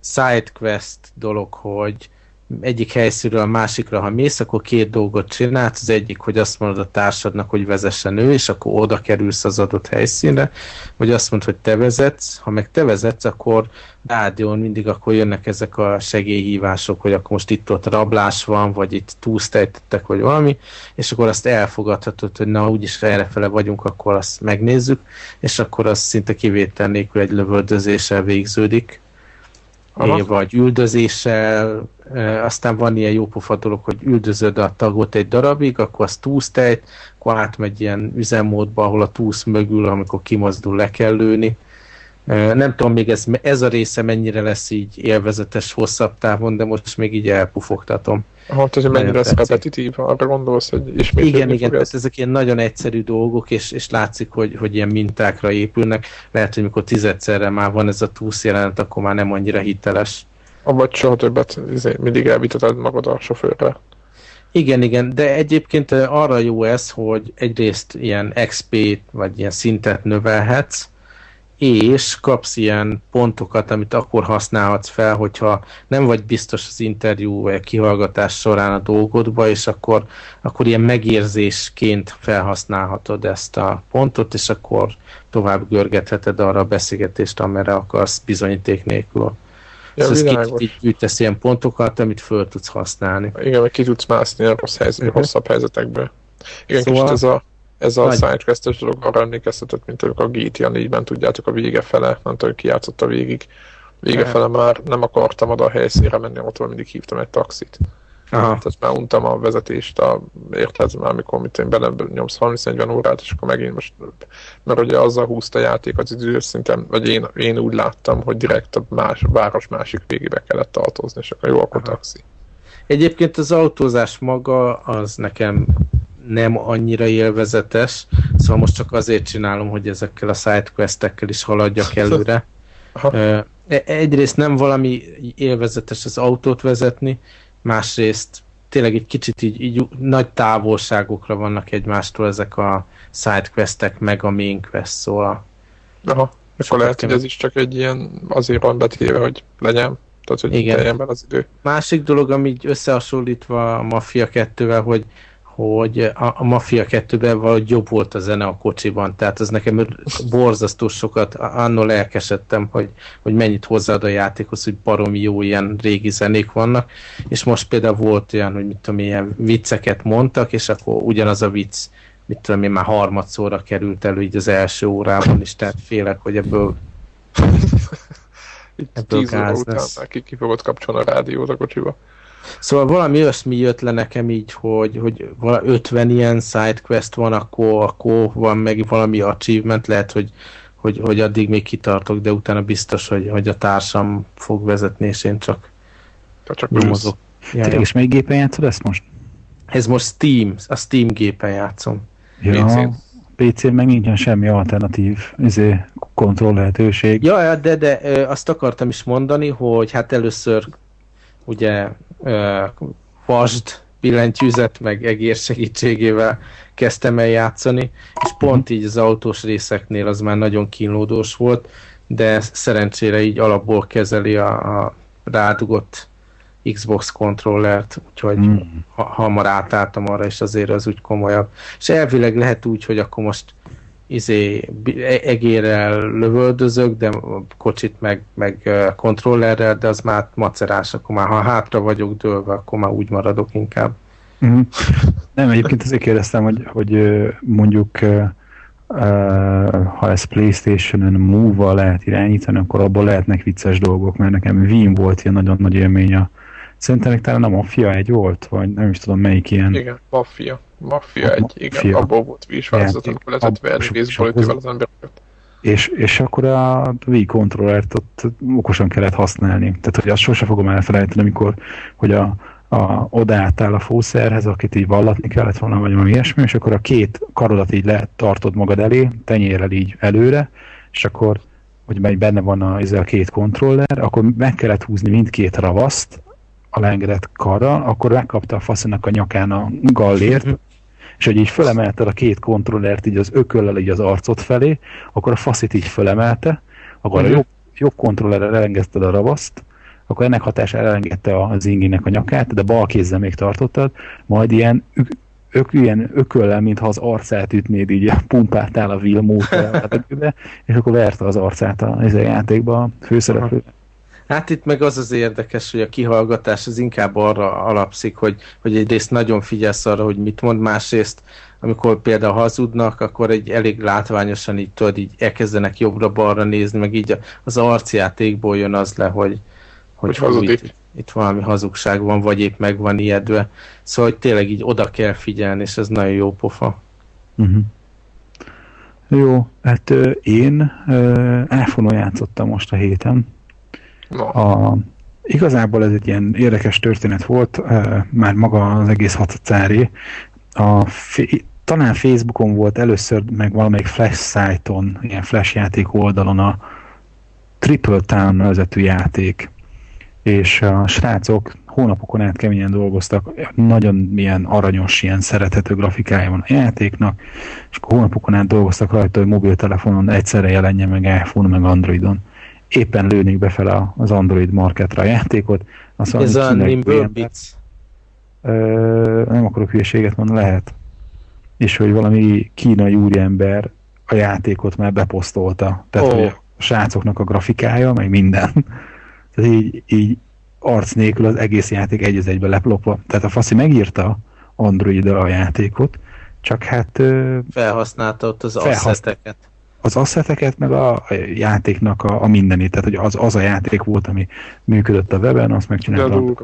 sidequest dolog, hogy egyik helyszínről a másikra, ha mész, akkor két dolgot csinálsz. Az egyik, hogy azt mondod a társadnak, hogy vezessen ő, és akkor oda kerülsz az adott helyszínre, vagy azt mondod, hogy te vezetsz. Ha meg te vezetsz, akkor rádión mindig akkor jönnek ezek a segélyhívások, hogy akkor most itt ott rablás van, vagy itt túlsztejtettek, vagy valami, és akkor azt elfogadhatod, hogy na úgyis errefele vagyunk, akkor azt megnézzük, és akkor az szinte kivétel nélkül egy lövöldözéssel végződik Aha. vagy üldözéssel, aztán van ilyen jópofa dolog, hogy üldözöd a tagot egy darabig, akkor az túsztejt, akkor átmegy ilyen üzemmódba, ahol a túsz mögül, amikor kimozdul, le kell lőni. Nem tudom még ez, ez a része mennyire lesz így élvezetes hosszabb távon, de most még így elpufogtatom. Hát, hogy mennyire lesz repetitív, arra gondolsz, hogy ismét Igen, igen, tehát ezek ilyen nagyon egyszerű dolgok, és, és látszik, hogy, hogy ilyen mintákra épülnek. Lehet, hogy mikor tizedszerre már van ez a túsz jelenet, akkor már nem annyira hiteles. Vagy soha többet izé, mindig elvitetted magad a sofőrre. Igen, igen, de egyébként arra jó ez, hogy egyrészt ilyen XP vagy ilyen szintet növelhetsz, és kapsz ilyen pontokat, amit akkor használhatsz fel, hogyha nem vagy biztos az interjú vagy a kihallgatás során a dolgodba, és akkor, akkor ilyen megérzésként felhasználhatod ezt a pontot, és akkor tovább görgetheted arra a beszélgetést, amire akarsz bizonyíték nélkül. Ja, szóval ez így gyűjtesz ilyen pontokat, amit föl tudsz használni. Igen, meg ki tudsz mászni a rossz helyzet, uh-huh. rosszabb helyzetekből. Igen, szóval... ez a ez a Nagy... sidequest dolog arra emlékeztetett, mint amikor a GTA 4-ben tudjátok a vége fele, nem tudom, ki játszott a végig. Vége fele már nem akartam oda a helyszínre menni, ott mindig hívtam egy taxit. Aha. Tehát már untam a vezetést, a, érted már, amikor mit én bele nyomsz 30-40 órát, és akkor megint most, mert ugye azzal húzta a játék az idő szinten, vagy én, én úgy láttam, hogy direkt a más, a város másik végébe kellett tartozni, és akkor jó, akkor taxi. Egyébként az autózás maga az nekem nem annyira élvezetes, szóval most csak azért csinálom, hogy ezekkel a sidequestekkel is haladjak előre. Aha. Egyrészt nem valami élvezetes az autót vezetni, másrészt tényleg egy kicsit így, így nagy távolságokra vannak egymástól ezek a sidequestek, meg a main quest, szóval Aha, akkor lehet, hogy ez is csak egy ilyen azért van betéve, hogy legyen, tehát hogy Igen. az idő. Másik dolog, ami így összehasonlítva a Mafia 2-vel, hogy hogy a, a Mafia 2-ben valahogy jobb volt a zene a kocsiban, tehát ez nekem borzasztó sokat, annól lelkesedtem, hogy, hogy mennyit hozzáad a játékhoz, hogy baromi jó ilyen régi zenék vannak, és most például volt olyan, hogy mit tudom, ilyen vicceket mondtak, és akkor ugyanaz a vicc, mit tudom én, már harmadszorra került elő így az első órában is, tehát félek, hogy ebből ebből tíz óra után ki, ki fogod kapcsolni a rádiót a kocsiba. Szóval valami olyasmi jött le nekem így, hogy, hogy 50 ilyen sidequest van, akkor, akkor van meg valami achievement, lehet, hogy, hogy, hogy addig még kitartok, de utána biztos, hogy, hogy a társam fog vezetni, és én csak, Te csak nyomozok. Ja, és melyik gépen játszod ezt most? Ez most Steam, a Steam gépen játszom. Ja, PC-n meg nincsen semmi alternatív izé, kontroll lehetőség. Ja, de, de azt akartam is mondani, hogy hát először ugye vasd, billentyűzet, meg egér segítségével kezdtem el játszani, és pont így az autós részeknél az már nagyon kínlódós volt, de szerencsére így alapból kezeli a, a rádugott Xbox kontrollert, úgyhogy mm. ha, hamar átálltam arra, és azért az úgy komolyabb. És elvileg lehet úgy, hogy akkor most izé, e- egérrel lövöldözök, de kocsit meg, meg kontrollerrel, de az már macerás, akkor már ha hátra vagyok dőlve, akkor már úgy maradok inkább. Mm. Nem, egyébként azért kérdeztem, hogy, hogy mondjuk ha ezt Playstation-on Move-val lehet irányítani, akkor abból lehetnek vicces dolgok, mert nekem Wien volt ilyen nagyon nagy élmény a Szerintem még talán a Mafia egy volt, vagy nem is tudom melyik ilyen. Igen, Mafia. Mafia egy, igen, Mafia. abból volt vizsgálatot, amikor lehetett verni az embereket. És, és akkor a Wii kontrollert ott okosan kellett használni. Tehát, hogy azt sose fogom elfelejteni, amikor hogy a, a, odaálltál a fószerhez, akit így vallatni kellett volna, vagy valami ilyesmi, és akkor a két karodat így lehet tartod magad elé, tenyérrel így előre, és akkor hogy benne van a, a két kontroller, akkor meg kellett húzni mindkét ravaszt, a leengedett karral, akkor megkapta a faszinak a nyakán a gallért, és hogy így fölemelte a két kontrollert így az ököllel így az arcot felé, akkor a faszit így fölemelte, akkor a mhm. jobb, jobb kontrollerre elengedted a ravaszt, akkor ennek hatására elengedte az inginek a nyakát, de bal kézzel még tartottad, majd ilyen ök, ilyen ököllel, mintha az arcát ütnéd, így pumpáltál a Wilmót, és akkor verte az arcát a, a játékba a főszereplő. Hát itt meg az az érdekes, hogy a kihallgatás az inkább arra alapszik, hogy, hogy egyrészt nagyon figyelsz arra, hogy mit mond, másrészt amikor például hazudnak, akkor egy elég látványosan így tudod, így elkezdenek jobbra-balra nézni, meg így az arcjátékból jön az le, hogy, hogy, hogy itt, itt valami hazugság van, vagy épp meg van ijedve. Szóval hogy tényleg így oda kell figyelni, és ez nagyon jó pofa. Uh-huh. Jó, hát uh, én uh, iPhone-on játszottam most a héten, a, igazából ez egy ilyen érdekes történet volt, uh, már maga az egész hatacári. A, talán Facebookon volt először, meg valamelyik Flash szájton, ilyen Flash játék oldalon a Triple Town nevezetű játék, és a srácok hónapokon át keményen dolgoztak, nagyon ilyen aranyos, ilyen szerethető grafikája van a játéknak, és hónapokon át dolgoztak rajta, hogy mobiltelefonon egyszerre jelenjen meg iPhone, meg Androidon. Éppen lőnék befele az Android marketra a játékot. Azt Ez a Nimble nem akarok hülyeséget mondani, lehet. És hogy valami kínai úriember a játékot már beposztolta. Tehát, oh. hogy a srácoknak a grafikája, meg minden. Tehát így, így arc nélkül az egész játék egy az egybe leplopva. Tehát a faszi megírta android a játékot, csak hát... Felhasználta ott az asszeteket. Az asszeteket, meg a játéknak a, a mindenét. Tehát, hogy az, az a játék volt, ami működött a weben, azt megcsinálta.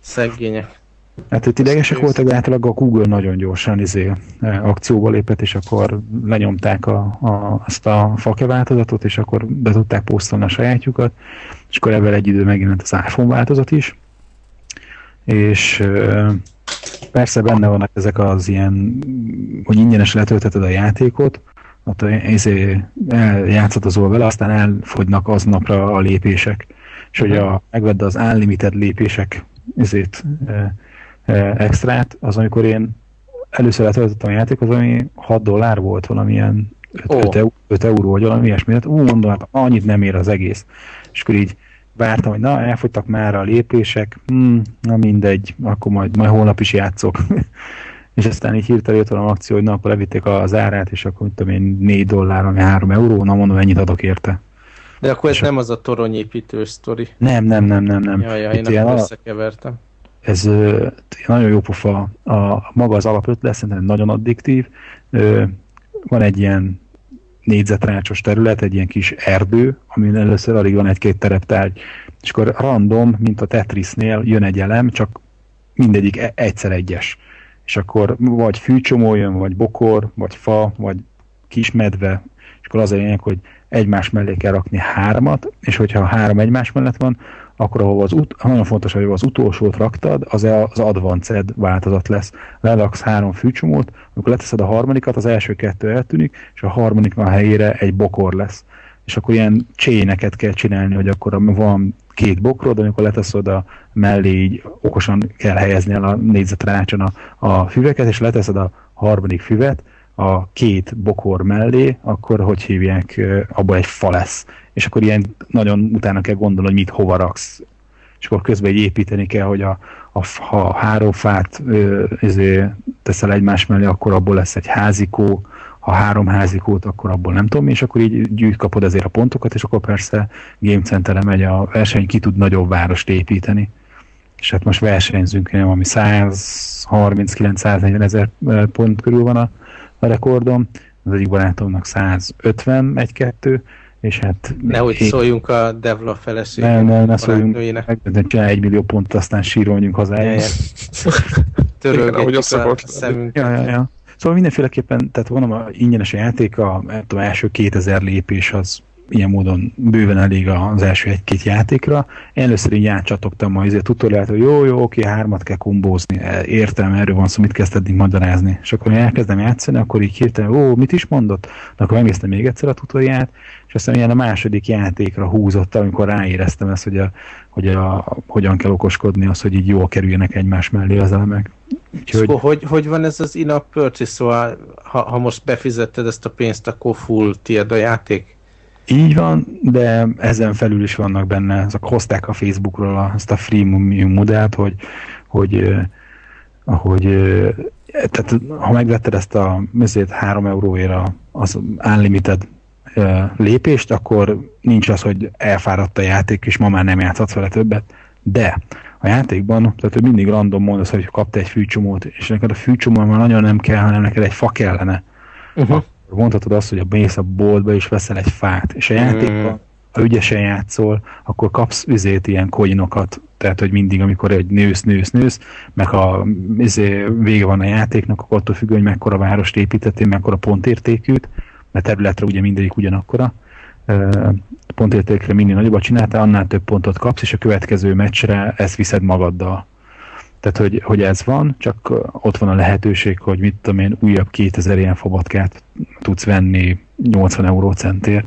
Szegények. Hát itt idegesek voltak, de általában a Google nagyon gyorsan izé, e, akcióba lépett, és akkor lenyomták a, a, azt a fake változatot, és akkor be tudták posztolni a sajátjukat, és akkor ebben egy idő megjelent az iPhone változat is, és e, persze benne vannak ezek az ilyen, hogy ingyenes letölteted a játékot, ott izé, játszatozol vele, aztán elfogynak aznapra a lépések, és hogy a, megvedd az unlimited lépések ezért extrát, az amikor én először letöltöttem a játék, az ami 6 dollár volt valamilyen 5, oh. 5, 5 euró, vagy valami ilyesmi. Hát ú, mondom, hát annyit nem ér az egész. És akkor így vártam, hogy na, elfogytak már a lépések, hmm, na mindegy, akkor majd, majd holnap is játszok. és aztán így hirtelen jött valami akció, hogy na, akkor levitték az árát, és akkor mit tudom én, 4 dollár, ami 3 euró, na mondom, ennyit adok érte. De akkor ez nem az a toronyépítő sztori. Nem, nem, nem, nem, nem. Jaj, jaj, én akkor összekevertem ez nagyon jó pofa, a, maga az alapötlet, szerintem nagyon addiktív. Van egy ilyen négyzetrácsos terület, egy ilyen kis erdő, amin először alig van egy-két tereptárgy, és akkor random, mint a Tetrisnél jön egy elem, csak mindegyik e- egyszer egyes. És akkor vagy fűcsomó jön, vagy bokor, vagy fa, vagy kismedve, és akkor az a lényeg, hogy egymás mellé kell rakni hármat, és hogyha három egymás mellett van, akkor ahol az ut- nagyon fontos, hogy az utolsót raktad, az az advanced változat lesz. Lelaksz három fűcsomót, amikor leteszed a harmadikat, az első kettő eltűnik, és a harmadik a helyére egy bokor lesz. És akkor ilyen cséneket kell csinálni, hogy akkor van két bokrod, amikor leteszed a mellé így okosan kell helyezni el a négyzetrácson a, a füveket, és leteszed a harmadik füvet, a két bokor mellé, akkor hogy hívják, abba egy fa lesz. És akkor ilyen nagyon utána kell gondolni, hogy mit hova raksz. És akkor közben egy építeni kell, hogy a, a, ha három fát ö, ezért teszel egymás mellé, akkor abból lesz egy házikó, ha három házikót, akkor abból nem tudom, és akkor így gyűjt kapod ezért a pontokat, és akkor persze Game center megy a verseny, ki tud nagyobb várost építeni. És hát most versenyzünk, ami 139-140 ezer pont körül van a a rekordom, az egyik barátomnak 150 egy-kettő, és hát... Nehogy én... szóljunk a Devla feleségének. Nem, nem, ne szóljunk meg, de csinálj egy millió pont, aztán síroljunk hazájára. Törölgetjük a szemünk. Ja, ja, ja. Szóval mindenféleképpen, tehát van a ingyenes játék, a, a első 2000 lépés az ilyen módon bőven elég az első egy-két játékra. Én először így átcsatogtam ma, ezért tutoriált, hogy jó, jó, oké, hármat kell kombózni, értem, erről van szó, mit kezd eddig magyarázni. És akkor elkezdem játszani, akkor így hirtelen, ó, mit is mondott? De akkor megnéztem még egyszer a tutoriát, és aztán ilyen a második játékra húzott, amikor ráéreztem ezt, hogy, a, hogy a, hogyan kell okoskodni, az, hogy így jól kerüljenek egymás mellé az elemek. Úgyhogy... Szóval, hogy, hogy van ez az in-app purchase, szóval ha, ha most befizetted ezt a pénzt, akkor full tiéd a játék? Így van, de ezen felül is vannak benne, azok hozták a Facebookról azt a freemium modellt, hogy, hogy, hogy tehát ha megvetted ezt a műzét 3 euróért az unlimited lépést, akkor nincs az, hogy elfáradt a játék, és ma már nem játszhatsz vele többet, de a játékban, tehát hogy mindig random mondasz, hogy kapta egy fűcsomót, és neked a fűcsomó már nagyon nem kell, hanem neked egy fa kellene. Uh-huh mondhatod azt, hogy a mész a boltba és veszel egy fát, és a játékban, mm. ha ügyesen játszol, akkor kapsz üzét ilyen coinokat, tehát, hogy mindig, amikor egy nősz, nősz, nősz, meg ha izé, vége van a játéknak, akkor attól függő, hogy mekkora várost építettél, mekkora pontértékűt, mert területre ugye mindegyik ugyanakkora, pontértékre minél nagyobbat csináltál, annál több pontot kapsz, és a következő meccsre ezt viszed magaddal. Tehát, hogy, hogy ez van, csak ott van a lehetőség, hogy mit tudom én, újabb 2000 ilyen fabatkát tudsz venni 80 euró centért.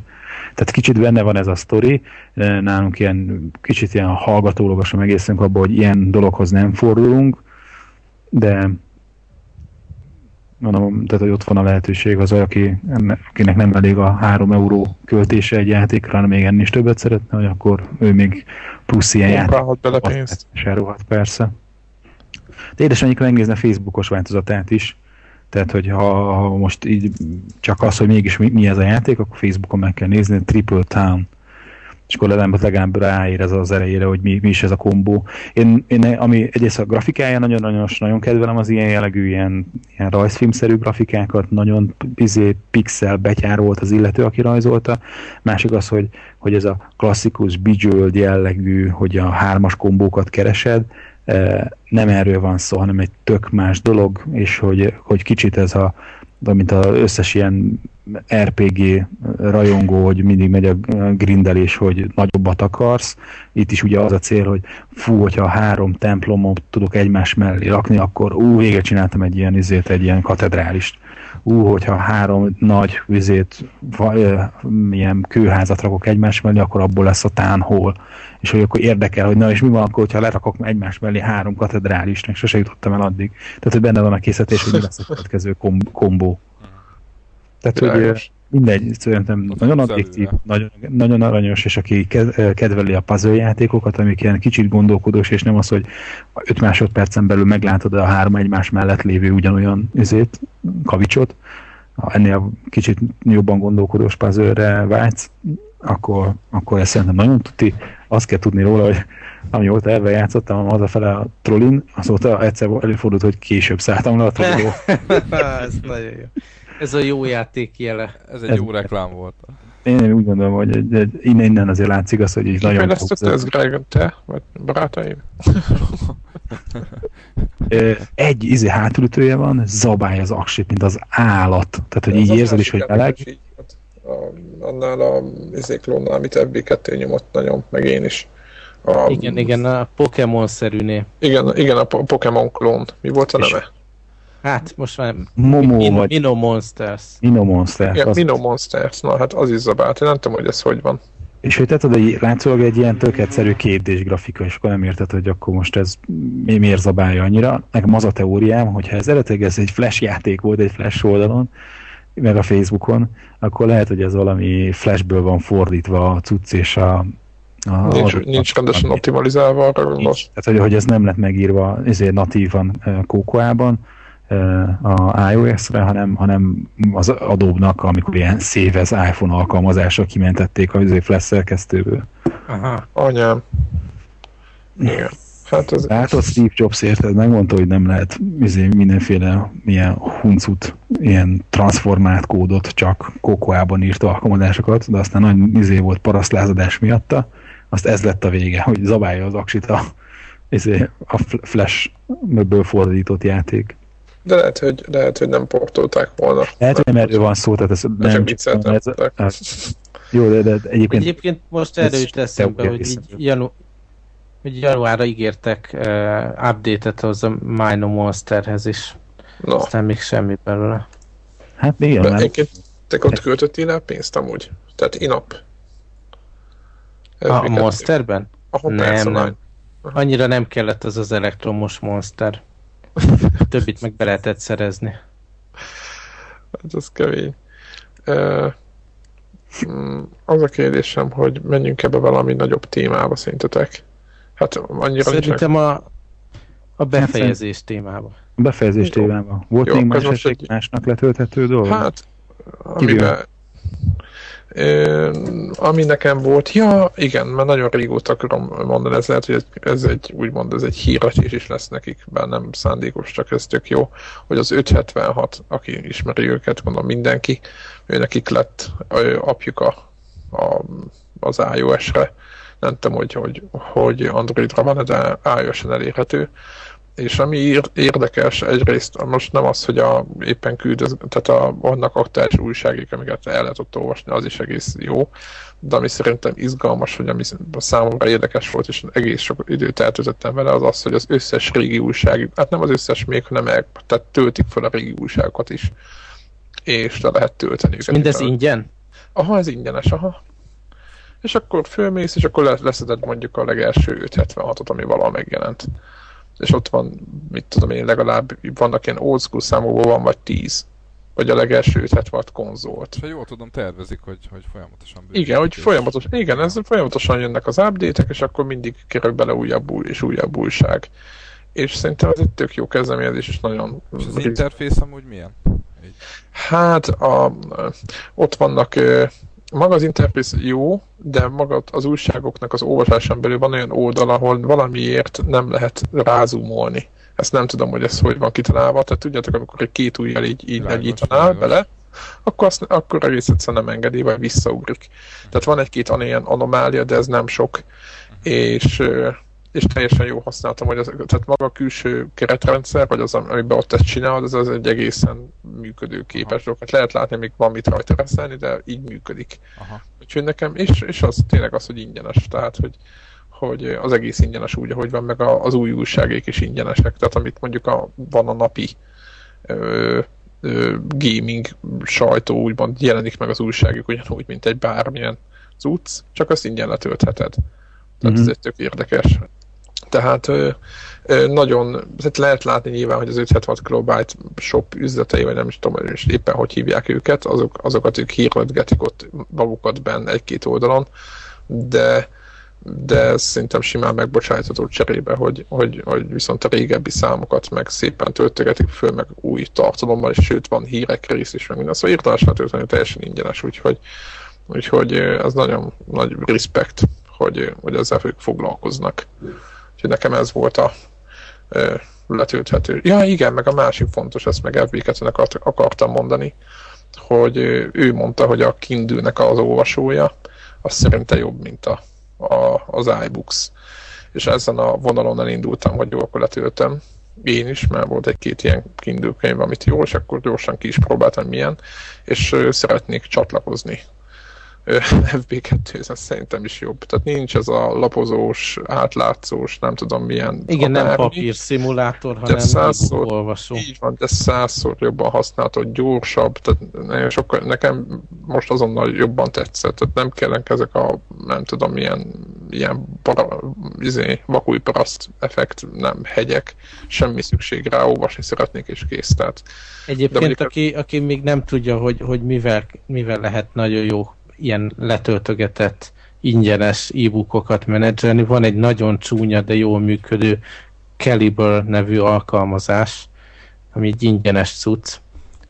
Tehát kicsit benne van ez a sztori, nálunk ilyen kicsit ilyen hallgatólogosan megészünk abban, hogy ilyen dologhoz nem fordulunk, de mondom, tehát hogy ott van a lehetőség az, aki, akinek nem elég a három euró költése egy játékra, hanem még ennél is többet szeretne, hogy akkor ő még plusz ilyen játékot bele pénzt. persze. De édesanyjuk megnézne Facebookos változatát is, tehát, hogy ha, ha most így csak az, hogy mégis mi, mi ez a játék, akkor Facebookon meg kell nézni, Triple Town és akkor legalább, legalább ráér ez az erejére, hogy mi, mi is ez a kombó. Én, én ami egyrészt a grafikája nagyon-nagyon nagyon kedvelem az ilyen jellegű, ilyen, ilyen rajzfilmszerű grafikákat, nagyon izé, pixel betyárolt az illető, aki rajzolta. Másik az, hogy, hogy ez a klasszikus Bejeweled jellegű, hogy a hármas kombókat keresed, nem erről van szó, hanem egy tök más dolog, és hogy, hogy kicsit ez a, mint az összes ilyen RPG rajongó, hogy mindig megy a grindelés, hogy nagyobbat akarsz. Itt is ugye az a cél, hogy fú, hogyha három templomot tudok egymás mellé rakni, akkor ú, véget csináltam egy ilyen izét, egy ilyen katedrálist. Ú, hogyha három nagy vizét, ilyen kőházat rakok egymás mellé, akkor abból lesz a tánhol. És hogy akkor érdekel, hogy na és mi van akkor, hogyha lerakok egymás mellé három katedrálist, meg sose jutottam el addig. Tehát, hogy benne van a készítés, hogy mi lesz a következő kom- kombó. Tehát, hogy mindegy, szerintem nagyon addiktív, nagyon, nagyon aranyos, és aki kedveli a puzzle játékokat, amik ilyen kicsit gondolkodós, és nem az, hogy 5 másodpercen belül meglátod a három egymás mellett lévő ugyanolyan üzét, kavicsot, ennél kicsit jobban gondolkodós puzzle vágysz, akkor, akkor ezt szerintem nagyon tuti. Azt kell tudni róla, hogy amióta ebben játszottam hazafele a trollin, azóta egyszer előfordult, hogy később szálltam le a trollin. Ez nagyon jó. Ez a jó játék jele. Ez egy ez jó reklám volt. Én úgy gondolom, hogy egy, egy, innen, innen azért látszik az, hogy így nagyon... Fejlesztette ez Greg, te? Vagy barátaim? egy izé hátulütője van, zabálja az aksit, mint az állat. Tehát, hogy így érzed is, hogy meleg. annál a izéklónál, amit FB2 nyomott nagyon, meg én is. A, igen, igen, a Pokémon-szerűné. Igen, igen, a Pokémon klón. Mi volt a neve? Hát most már Momo Min vagy. Mino Monsters. Mino Monsters. Igen, az... Mino Monsters. Na hát az is zabált. Én nem tudom, hogy ez hogy van. És hogy te tudod, hogy látszólag egy ilyen tök egyszerű képdés grafika, és akkor nem érted, hogy akkor most ez mi, miért zabálja annyira. Nekem az a teóriám, hogy ha ez eredetileg ez egy flash játék volt egy flash oldalon, meg a Facebookon, akkor lehet, hogy ez valami flashből van fordítva a cucc és a, a nincs, nincs rendesen optimalizálva arra gondolsz. Tehát, hogy, hogy ez nem lett megírva ezért natívan Kókoában, a iOS-re, hanem, hanem az adóbnak, amikor ilyen szévez iPhone alkalmazásra kimentették a Flash szerkesztőből. Aha, anyám. Igen. Hát az... Látod, Steve Jobs érted, megmondta, hogy nem lehet izé, mindenféle ilyen huncut, ilyen transformált kódot, csak kokoában írt alkalmazásokat, de aztán nagy izé volt parasztlázadás miatta, azt ez lett a vége, hogy zabálja az aksit a, izé, a flash-ből fordított játék. De lehet, hogy, lehet, hogy nem portolták volna. Lehet, hogy nem erről van szó, tehát ez de nem csak ez, ez, Jó, de, de egyébként... Egyébként most erről is eszembe, hogy így janu, hogy januárra ígértek uh, update-et az a Mino Monsterhez is. No. Aztán még semmi belőle. Hát igen. De egyébként te ott költöttél el pénzt amúgy? Tehát inap? A, a Monsterben? Ahol nem, persze, nem. Annyira nem kellett az az elektromos Monster. Többit meg be lehetett szerezni. Hát az kevény. Uh, az a kérdésem, hogy menjünk ebbe valami nagyobb témába szerintetek? Hát annyira Szerintem a, a befejezés hát, témába. A befejezés témába. Volt Jó, még más egy... másnak letölthető dolog? Hát, amiben, ami nekem volt, ja, igen, mert nagyon régóta akarom mondani, ez lehet, hogy ez egy, úgymond ez egy hírletés is lesz nekik, bár nem szándékos, csak ez tök jó, hogy az 576, aki ismeri őket, mondom mindenki, ő nekik lett apjuk a, a, az iOS-re, nem tudom, hogy, hogy, hogy Androidra van, de iOS-en elérhető, és ami érdekes egyrészt most nem az, hogy a, éppen küldöz, tehát a, vannak aktuális újságok, amiket el lehet ott olvasni, az is egész jó, de ami szerintem izgalmas, hogy ami számomra érdekes volt, és egész sok időt eltöltöttem vele, az az, hogy az összes régi újság, hát nem az összes még, hanem el, tehát töltik fel a régi újságokat is, és le lehet tölteni őket. Mindez ingyen? Aha, ez ingyenes, aha. és akkor fölmész, és akkor leszeded mondjuk a legelső 576-ot, ami valahol megjelent. És ott van, mit tudom én, legalább vannak ilyen old school számokból van, vagy 10 vagy a legelső 576 konzolt. És ha jól tudom, tervezik, hogy, hogy folyamatosan Igen, hogy folyamatos, igen, ez folyamatosan jönnek az update és akkor mindig kerül bele újabb új és újabb újság. És szerintem ez egy tök jó kezdeményezés, és nagyon... És az interfész amúgy milyen? Hát a, ott vannak maga az interfész jó, de maga az újságoknak az olvasásán belül van olyan oldal, ahol valamiért nem lehet rázumolni. Ezt nem tudom, hogy ez hogy van kitalálva. Tehát tudjátok, amikor egy két ujjal így, így nagyítanál bele, akkor, azt, akkor egész egyszerűen nem engedi, vagy visszaugrik. Tehát van egy-két ilyen anomália, de ez nem sok. Uh-huh. És és teljesen jó használtam, hogy az, tehát maga a külső keretrendszer, vagy az, amiben ott ezt csinálod, az, az egy egészen működőképes dolog. Hát lehet látni, még van mit rajta reszelni, de így működik. Aha. Úgyhogy nekem, és, és az tényleg az, hogy ingyenes, tehát, hogy, hogy az egész ingyenes úgy, ahogy van, meg az új újságék is ingyenesek, tehát amit mondjuk a, van a napi ö, ö, gaming sajtó, úgymond jelenik meg az újságjuk ugyanúgy, mint egy bármilyen cucc, csak azt ingyen letöltheted. Tehát mm-hmm. ez egy tök érdekes. Tehát ö, ö, nagyon, tehát lehet látni nyilván, hogy az 576 kilobyte shop üzletei, vagy nem is tudom, és éppen hogy hívják őket, azok, azokat ők hírletgetik ott magukat benne egy-két oldalon, de de szerintem simán megbocsájtható cserébe, hogy, hogy, hogy viszont a régebbi számokat meg szépen töltögetik föl, meg új tartalommal, és sőt van hírek rész is, meg minden. Szóval értelmes tölteni teljesen ingyenes, úgyhogy, úgyhogy ez nagyon nagy respekt, hogy, hogy ezzel ők foglalkoznak. Úgyhogy nekem ez volt a e, letölthető. Ja, igen, meg a másik fontos, ezt meg fb akart, akartam mondani, hogy ő mondta, hogy a Kindle-nek az olvasója, az szerinte jobb, mint a, a, az iBooks. És ezen a vonalon elindultam, hogy jó, akkor letöltöm én is, mert volt egy-két ilyen Kindle könyv, amit jó, és akkor gyorsan ki is próbáltam milyen, és szeretnék csatlakozni FB2 ez szerintem is jobb. Tehát nincs ez a lapozós, átlátszós, nem tudom milyen. Igen, nem papír szimulátor, hanem százszor, olvasó. Így van, de százszor jobban használható, gyorsabb, tehát sokkal, nekem most azonnal jobban tetszett, tehát nem kellene ezek a, nem tudom, milyen, ilyen para, izé, vakúj paraszt effekt, nem hegyek, semmi szükség rá, olvasni szeretnék és kész. Tehát, Egyébként, aki, aki még nem tudja, hogy, hogy mivel, mivel lehet nagyon jó ilyen letöltögetett ingyenes e-bookokat menedzselni. Van egy nagyon csúnya, de jól működő Caliber nevű alkalmazás, ami egy ingyenes cucc,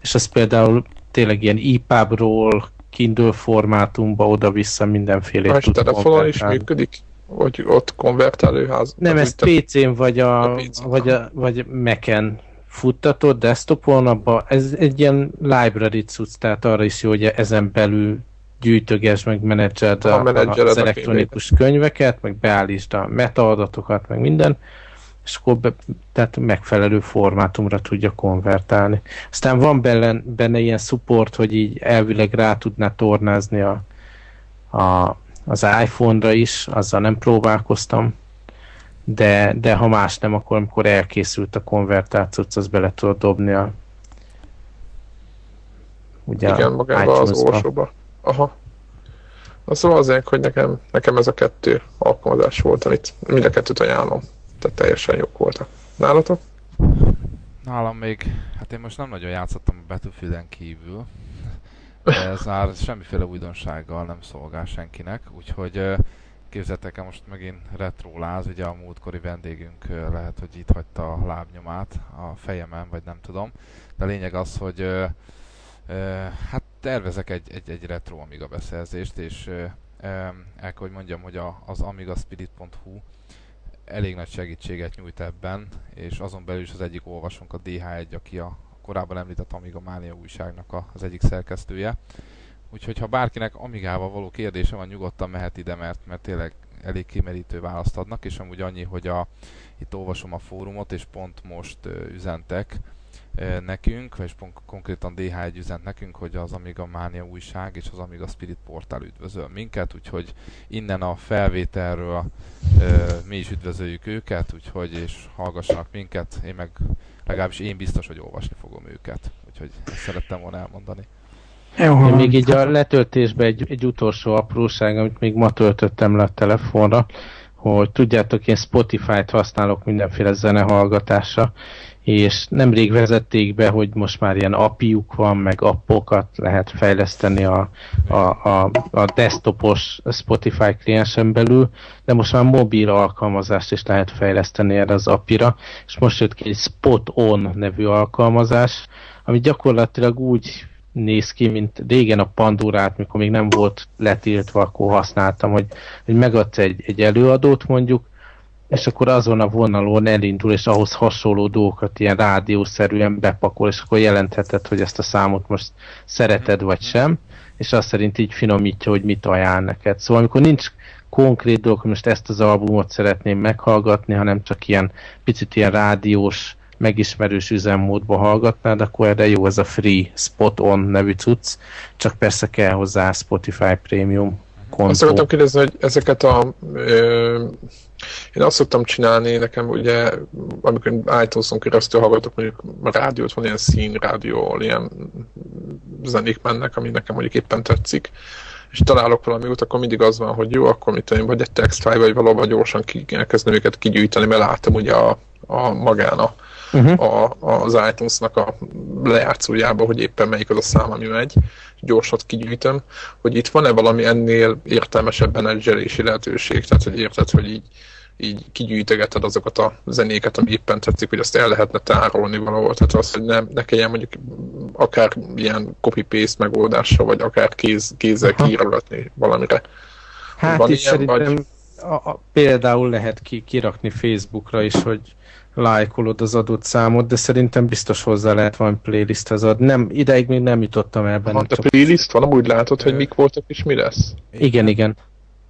és az például tényleg ilyen EPUB-ról Kindle formátumba oda-vissza mindenféle tud telefonon is működik? Vagy ott konvertálőház? Nem, ez PC-n vagy a, a PC vagy, a, vagy Mac-en futtatod desktopon, abba, ez egy ilyen library cucc, tehát arra is jó, hogy ezen belül gyűjtöges, meg menedzseld a, a, az elektronikus könyveket, meg beállítsd a metaadatokat, meg minden, és akkor be, tehát megfelelő formátumra tudja konvertálni. Aztán van benne, benne ilyen support, hogy így elvileg rá tudná tornázni a, a, az iPhone-ra is, azzal nem próbálkoztam, de, de ha más nem, akkor amikor elkészült a konvertációt, az bele tudod dobni a ugye Igen, magába az olvasóba. Aha. Na szóval azért, hogy nekem, nekem ez a kettő alkalmazás volt, amit mind a kettőt ajánlom. Tehát teljesen jók voltak. Nálatok? Nálam még, hát én most nem nagyon játszottam a battlefield kívül, de ez már semmiféle újdonsággal nem szolgál senkinek, úgyhogy képzeltek el most megint láz, ugye a múltkori vendégünk lehet, hogy itt hagyta a lábnyomát a fejemen, vagy nem tudom, de a lényeg az, hogy hát tervezek egy, egy, egy retro Amiga beszerzést, és el kell, hogy mondjam, hogy a, az amigaspirit.hu elég nagy segítséget nyújt ebben, és azon belül is az egyik olvasónk a DH1, aki a korábban említett Amiga Mánia újságnak a, az egyik szerkesztője. Úgyhogy ha bárkinek Amigával való kérdése van, nyugodtan mehet ide, mert, mert tényleg elég kimerítő választ adnak, és amúgy annyi, hogy a, itt olvasom a fórumot, és pont most üzentek, nekünk, és konkrétan DH1 üzent nekünk, hogy az Amiga Mania újság és az Amiga Spirit portál üdvözöl minket, úgyhogy innen a felvételről mi is üdvözöljük őket, úgyhogy és hallgassanak minket, én meg legalábbis én biztos, hogy olvasni fogom őket, úgyhogy ezt szerettem volna elmondani. Jó, még így a letöltésben egy, egy utolsó apróság, amit még ma töltöttem le a telefonra, hogy tudjátok, én Spotify-t használok mindenféle zenehallgatásra, és nemrég vezették be, hogy most már ilyen apiuk van, meg appokat lehet fejleszteni a, a, a, a desktopos Spotify kliensen belül, de most már mobil alkalmazást is lehet fejleszteni erre az apira, és most jött ki egy Spot On nevű alkalmazás, ami gyakorlatilag úgy néz ki, mint régen a Pandorát, mikor még nem volt letiltva, akkor használtam, hogy, hogy megadsz egy, egy előadót mondjuk, és akkor azon a vonalon elindul, és ahhoz hasonló dolgokat ilyen rádiószerűen bepakol, és akkor jelentheted, hogy ezt a számot most szereted vagy sem, és azt szerint így finomítja, hogy mit ajánl neked. Szóval amikor nincs konkrét dolog, hogy most ezt az albumot szeretném meghallgatni, hanem csak ilyen picit ilyen rádiós, megismerős üzemmódba hallgatnád, akkor erre jó ez a Free Spot On nevű cucc, csak persze kell hozzá Spotify Premium kontó. Azt akartam kérdezni, hogy ezeket a ö, én azt szoktam csinálni, nekem ugye, amikor iTunes-on keresztül hallgatok, mondjuk a rádiót, van ilyen szín rádió, ilyen zenék mennek, ami nekem mondjuk éppen tetszik, és találok valami út, akkor mindig az van, hogy jó, akkor mit tudom, vagy egy textfile, vagy valahol gyorsan ki, elkezdem őket kigyűjteni, mert látom ugye a, a magán a, uh-huh. a, az iTunes-nak a lejátszójába, hogy éppen melyik az a szám, ami megy, gyorsat kigyűjtöm, hogy itt van-e valami ennél értelmesebb menedzselési lehetőség, tehát hogy érted, hogy így így kigyűjtegeted azokat a zenéket, ami éppen tetszik, hogy azt el lehetne tárolni valahol. Tehát az, hogy nem, ne kelljen mondjuk akár ilyen copy-paste megoldással, vagy akár kéz, kézzel kiírogatni valamire. Hát Van is ilyen, szerintem vagy... a, a, például lehet ki, kirakni Facebookra is, hogy lájkolod az adott számot, de szerintem biztos hozzá lehet van playlisthez ad. Nem, ideig még nem jutottam el benne. Ha, a playlist van, amúgy látod, hogy mik voltak és mi lesz? Igen, igen.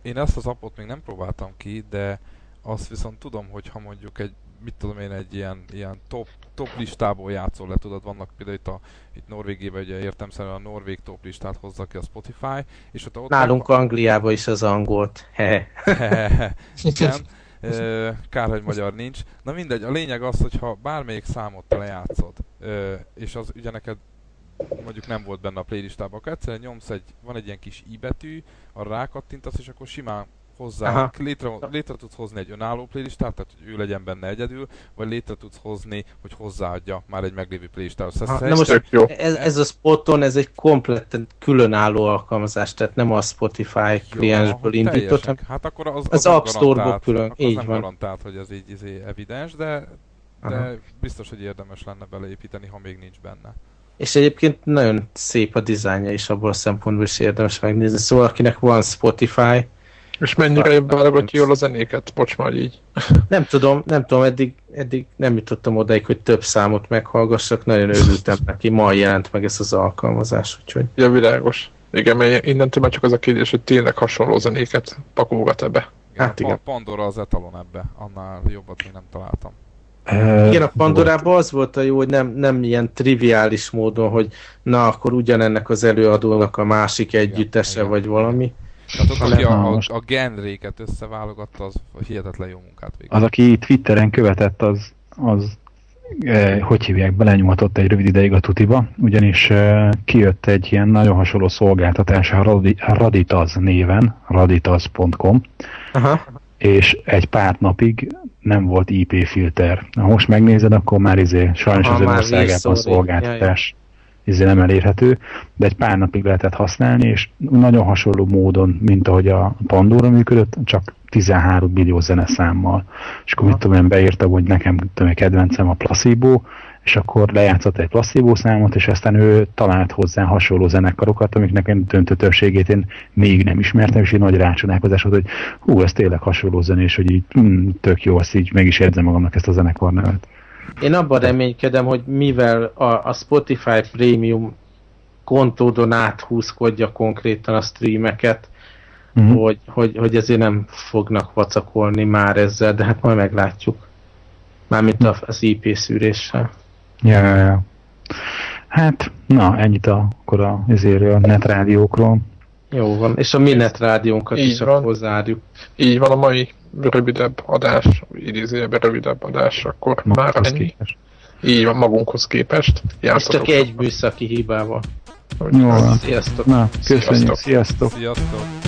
Én ezt az appot még nem próbáltam ki, de azt viszont tudom, hogy ha mondjuk egy, mit tudom én, egy ilyen, ilyen top, top listából játszol le, tudod, vannak például itt, a, itt Norvégiában ugye értem szerint a Norvég top listát hozza ki a Spotify, és ott, ott Nálunk van... Angliában is az angolt. He. Igen. Kár, hogy magyar nincs. Na mindegy, a lényeg az, hogy ha bármelyik számot lejátszod, és az ugye neked mondjuk nem volt benne a playlistában, akkor egyszerűen nyomsz egy, van egy ilyen kis i betű, arra rákattintasz, és akkor simán hozzá, létre, létre tudsz hozni egy önálló playlistát, tehát hogy ő legyen benne egyedül, vagy létre tudsz hozni, hogy hozzáadja már egy meglévő playlistához. Ha, na most jó. Ez, ez a Spoton, ez egy kompletten különálló alkalmazás, tehát nem a Spotify kliensből indított, hanem hát akkor az, az, az App Store-ból külön. Így nem van. garantált, hogy ez így izé evidens, de, de biztos, hogy érdemes lenne beleépíteni, ha még nincs benne. És egyébként nagyon szép a dizájnja is abból a szempontból is érdemes megnézni. Szóval akinek van Spotify, és mennyire válogatja jól a zenéket? Bocs már így. Nem tudom, nem tudom, eddig, eddig nem jutottam odaig, hogy több számot meghallgassak, nagyon örültem neki, ma jelent meg ez az alkalmazás, úgyhogy... Ja, világos. Igen, mert innentől már csak az a kérdés, hogy tényleg hasonló zenéket pakolgat ebbe. Hát igen. A Pandora az etalon ebbe, annál jobbat még nem találtam. Igen, a Pandorában az volt a jó, hogy nem, nem ilyen triviális módon, hogy na, akkor ugyanennek az előadónak a másik együttese, igen, vagy valami. Tehát ott, aki a, a, a genréket összeválogatta, az hihetetlen jó munkát végül. Az, aki Twitteren követett, az, az eh, hogy hívják, belenyomatott egy rövid ideig a tutiba, ugyanis eh, kijött egy ilyen nagyon hasonló szolgáltatás a Radi, Raditaz néven, raditaz.com, Aha. és egy pár napig nem volt IP filter. Ha most megnézed, akkor már izé, sajnos Aha, az országában a szolgáltatás. Jaj izé nem elérhető, de egy pár napig lehetett használni, és nagyon hasonló módon, mint ahogy a Pandora működött, csak 13 millió zeneszámmal. És akkor mit tudom én, beírtam, hogy nekem tudom, kedvencem a placebo, és akkor lejátszott egy placebo számot, és aztán ő talált hozzá hasonló zenekarokat, amik nekem döntő többségét én még nem ismertem, és egy nagy rácsodálkozás volt, hogy hú, ez tényleg hasonló zenés, hogy így hm, tök jó, azt így meg is érzem magamnak ezt a zenekarnevet. Én abban reménykedem, hogy mivel a, a Spotify Premium kontódon áthúzkodja konkrétan a streameket, mm-hmm. hogy, hogy, hogy ezért nem fognak vacakolni már ezzel, de hát majd meglátjuk. Mármint az IP szűréssel. Ja, ja, ja. Hát, na, ennyit a, akkor a, ezért a netrádiókról. Jó van, és a mi netrádiónkat is van. akkor zárjuk. Így van, a mai rövidebb adás, idézőjebb rövidebb adás, akkor már ennyi. Képest. Így van, magunkhoz képest. És csak egy műszaki hibával. Jó, Sziasztok! Na, köszönjük, sziasztok! Sziasztok!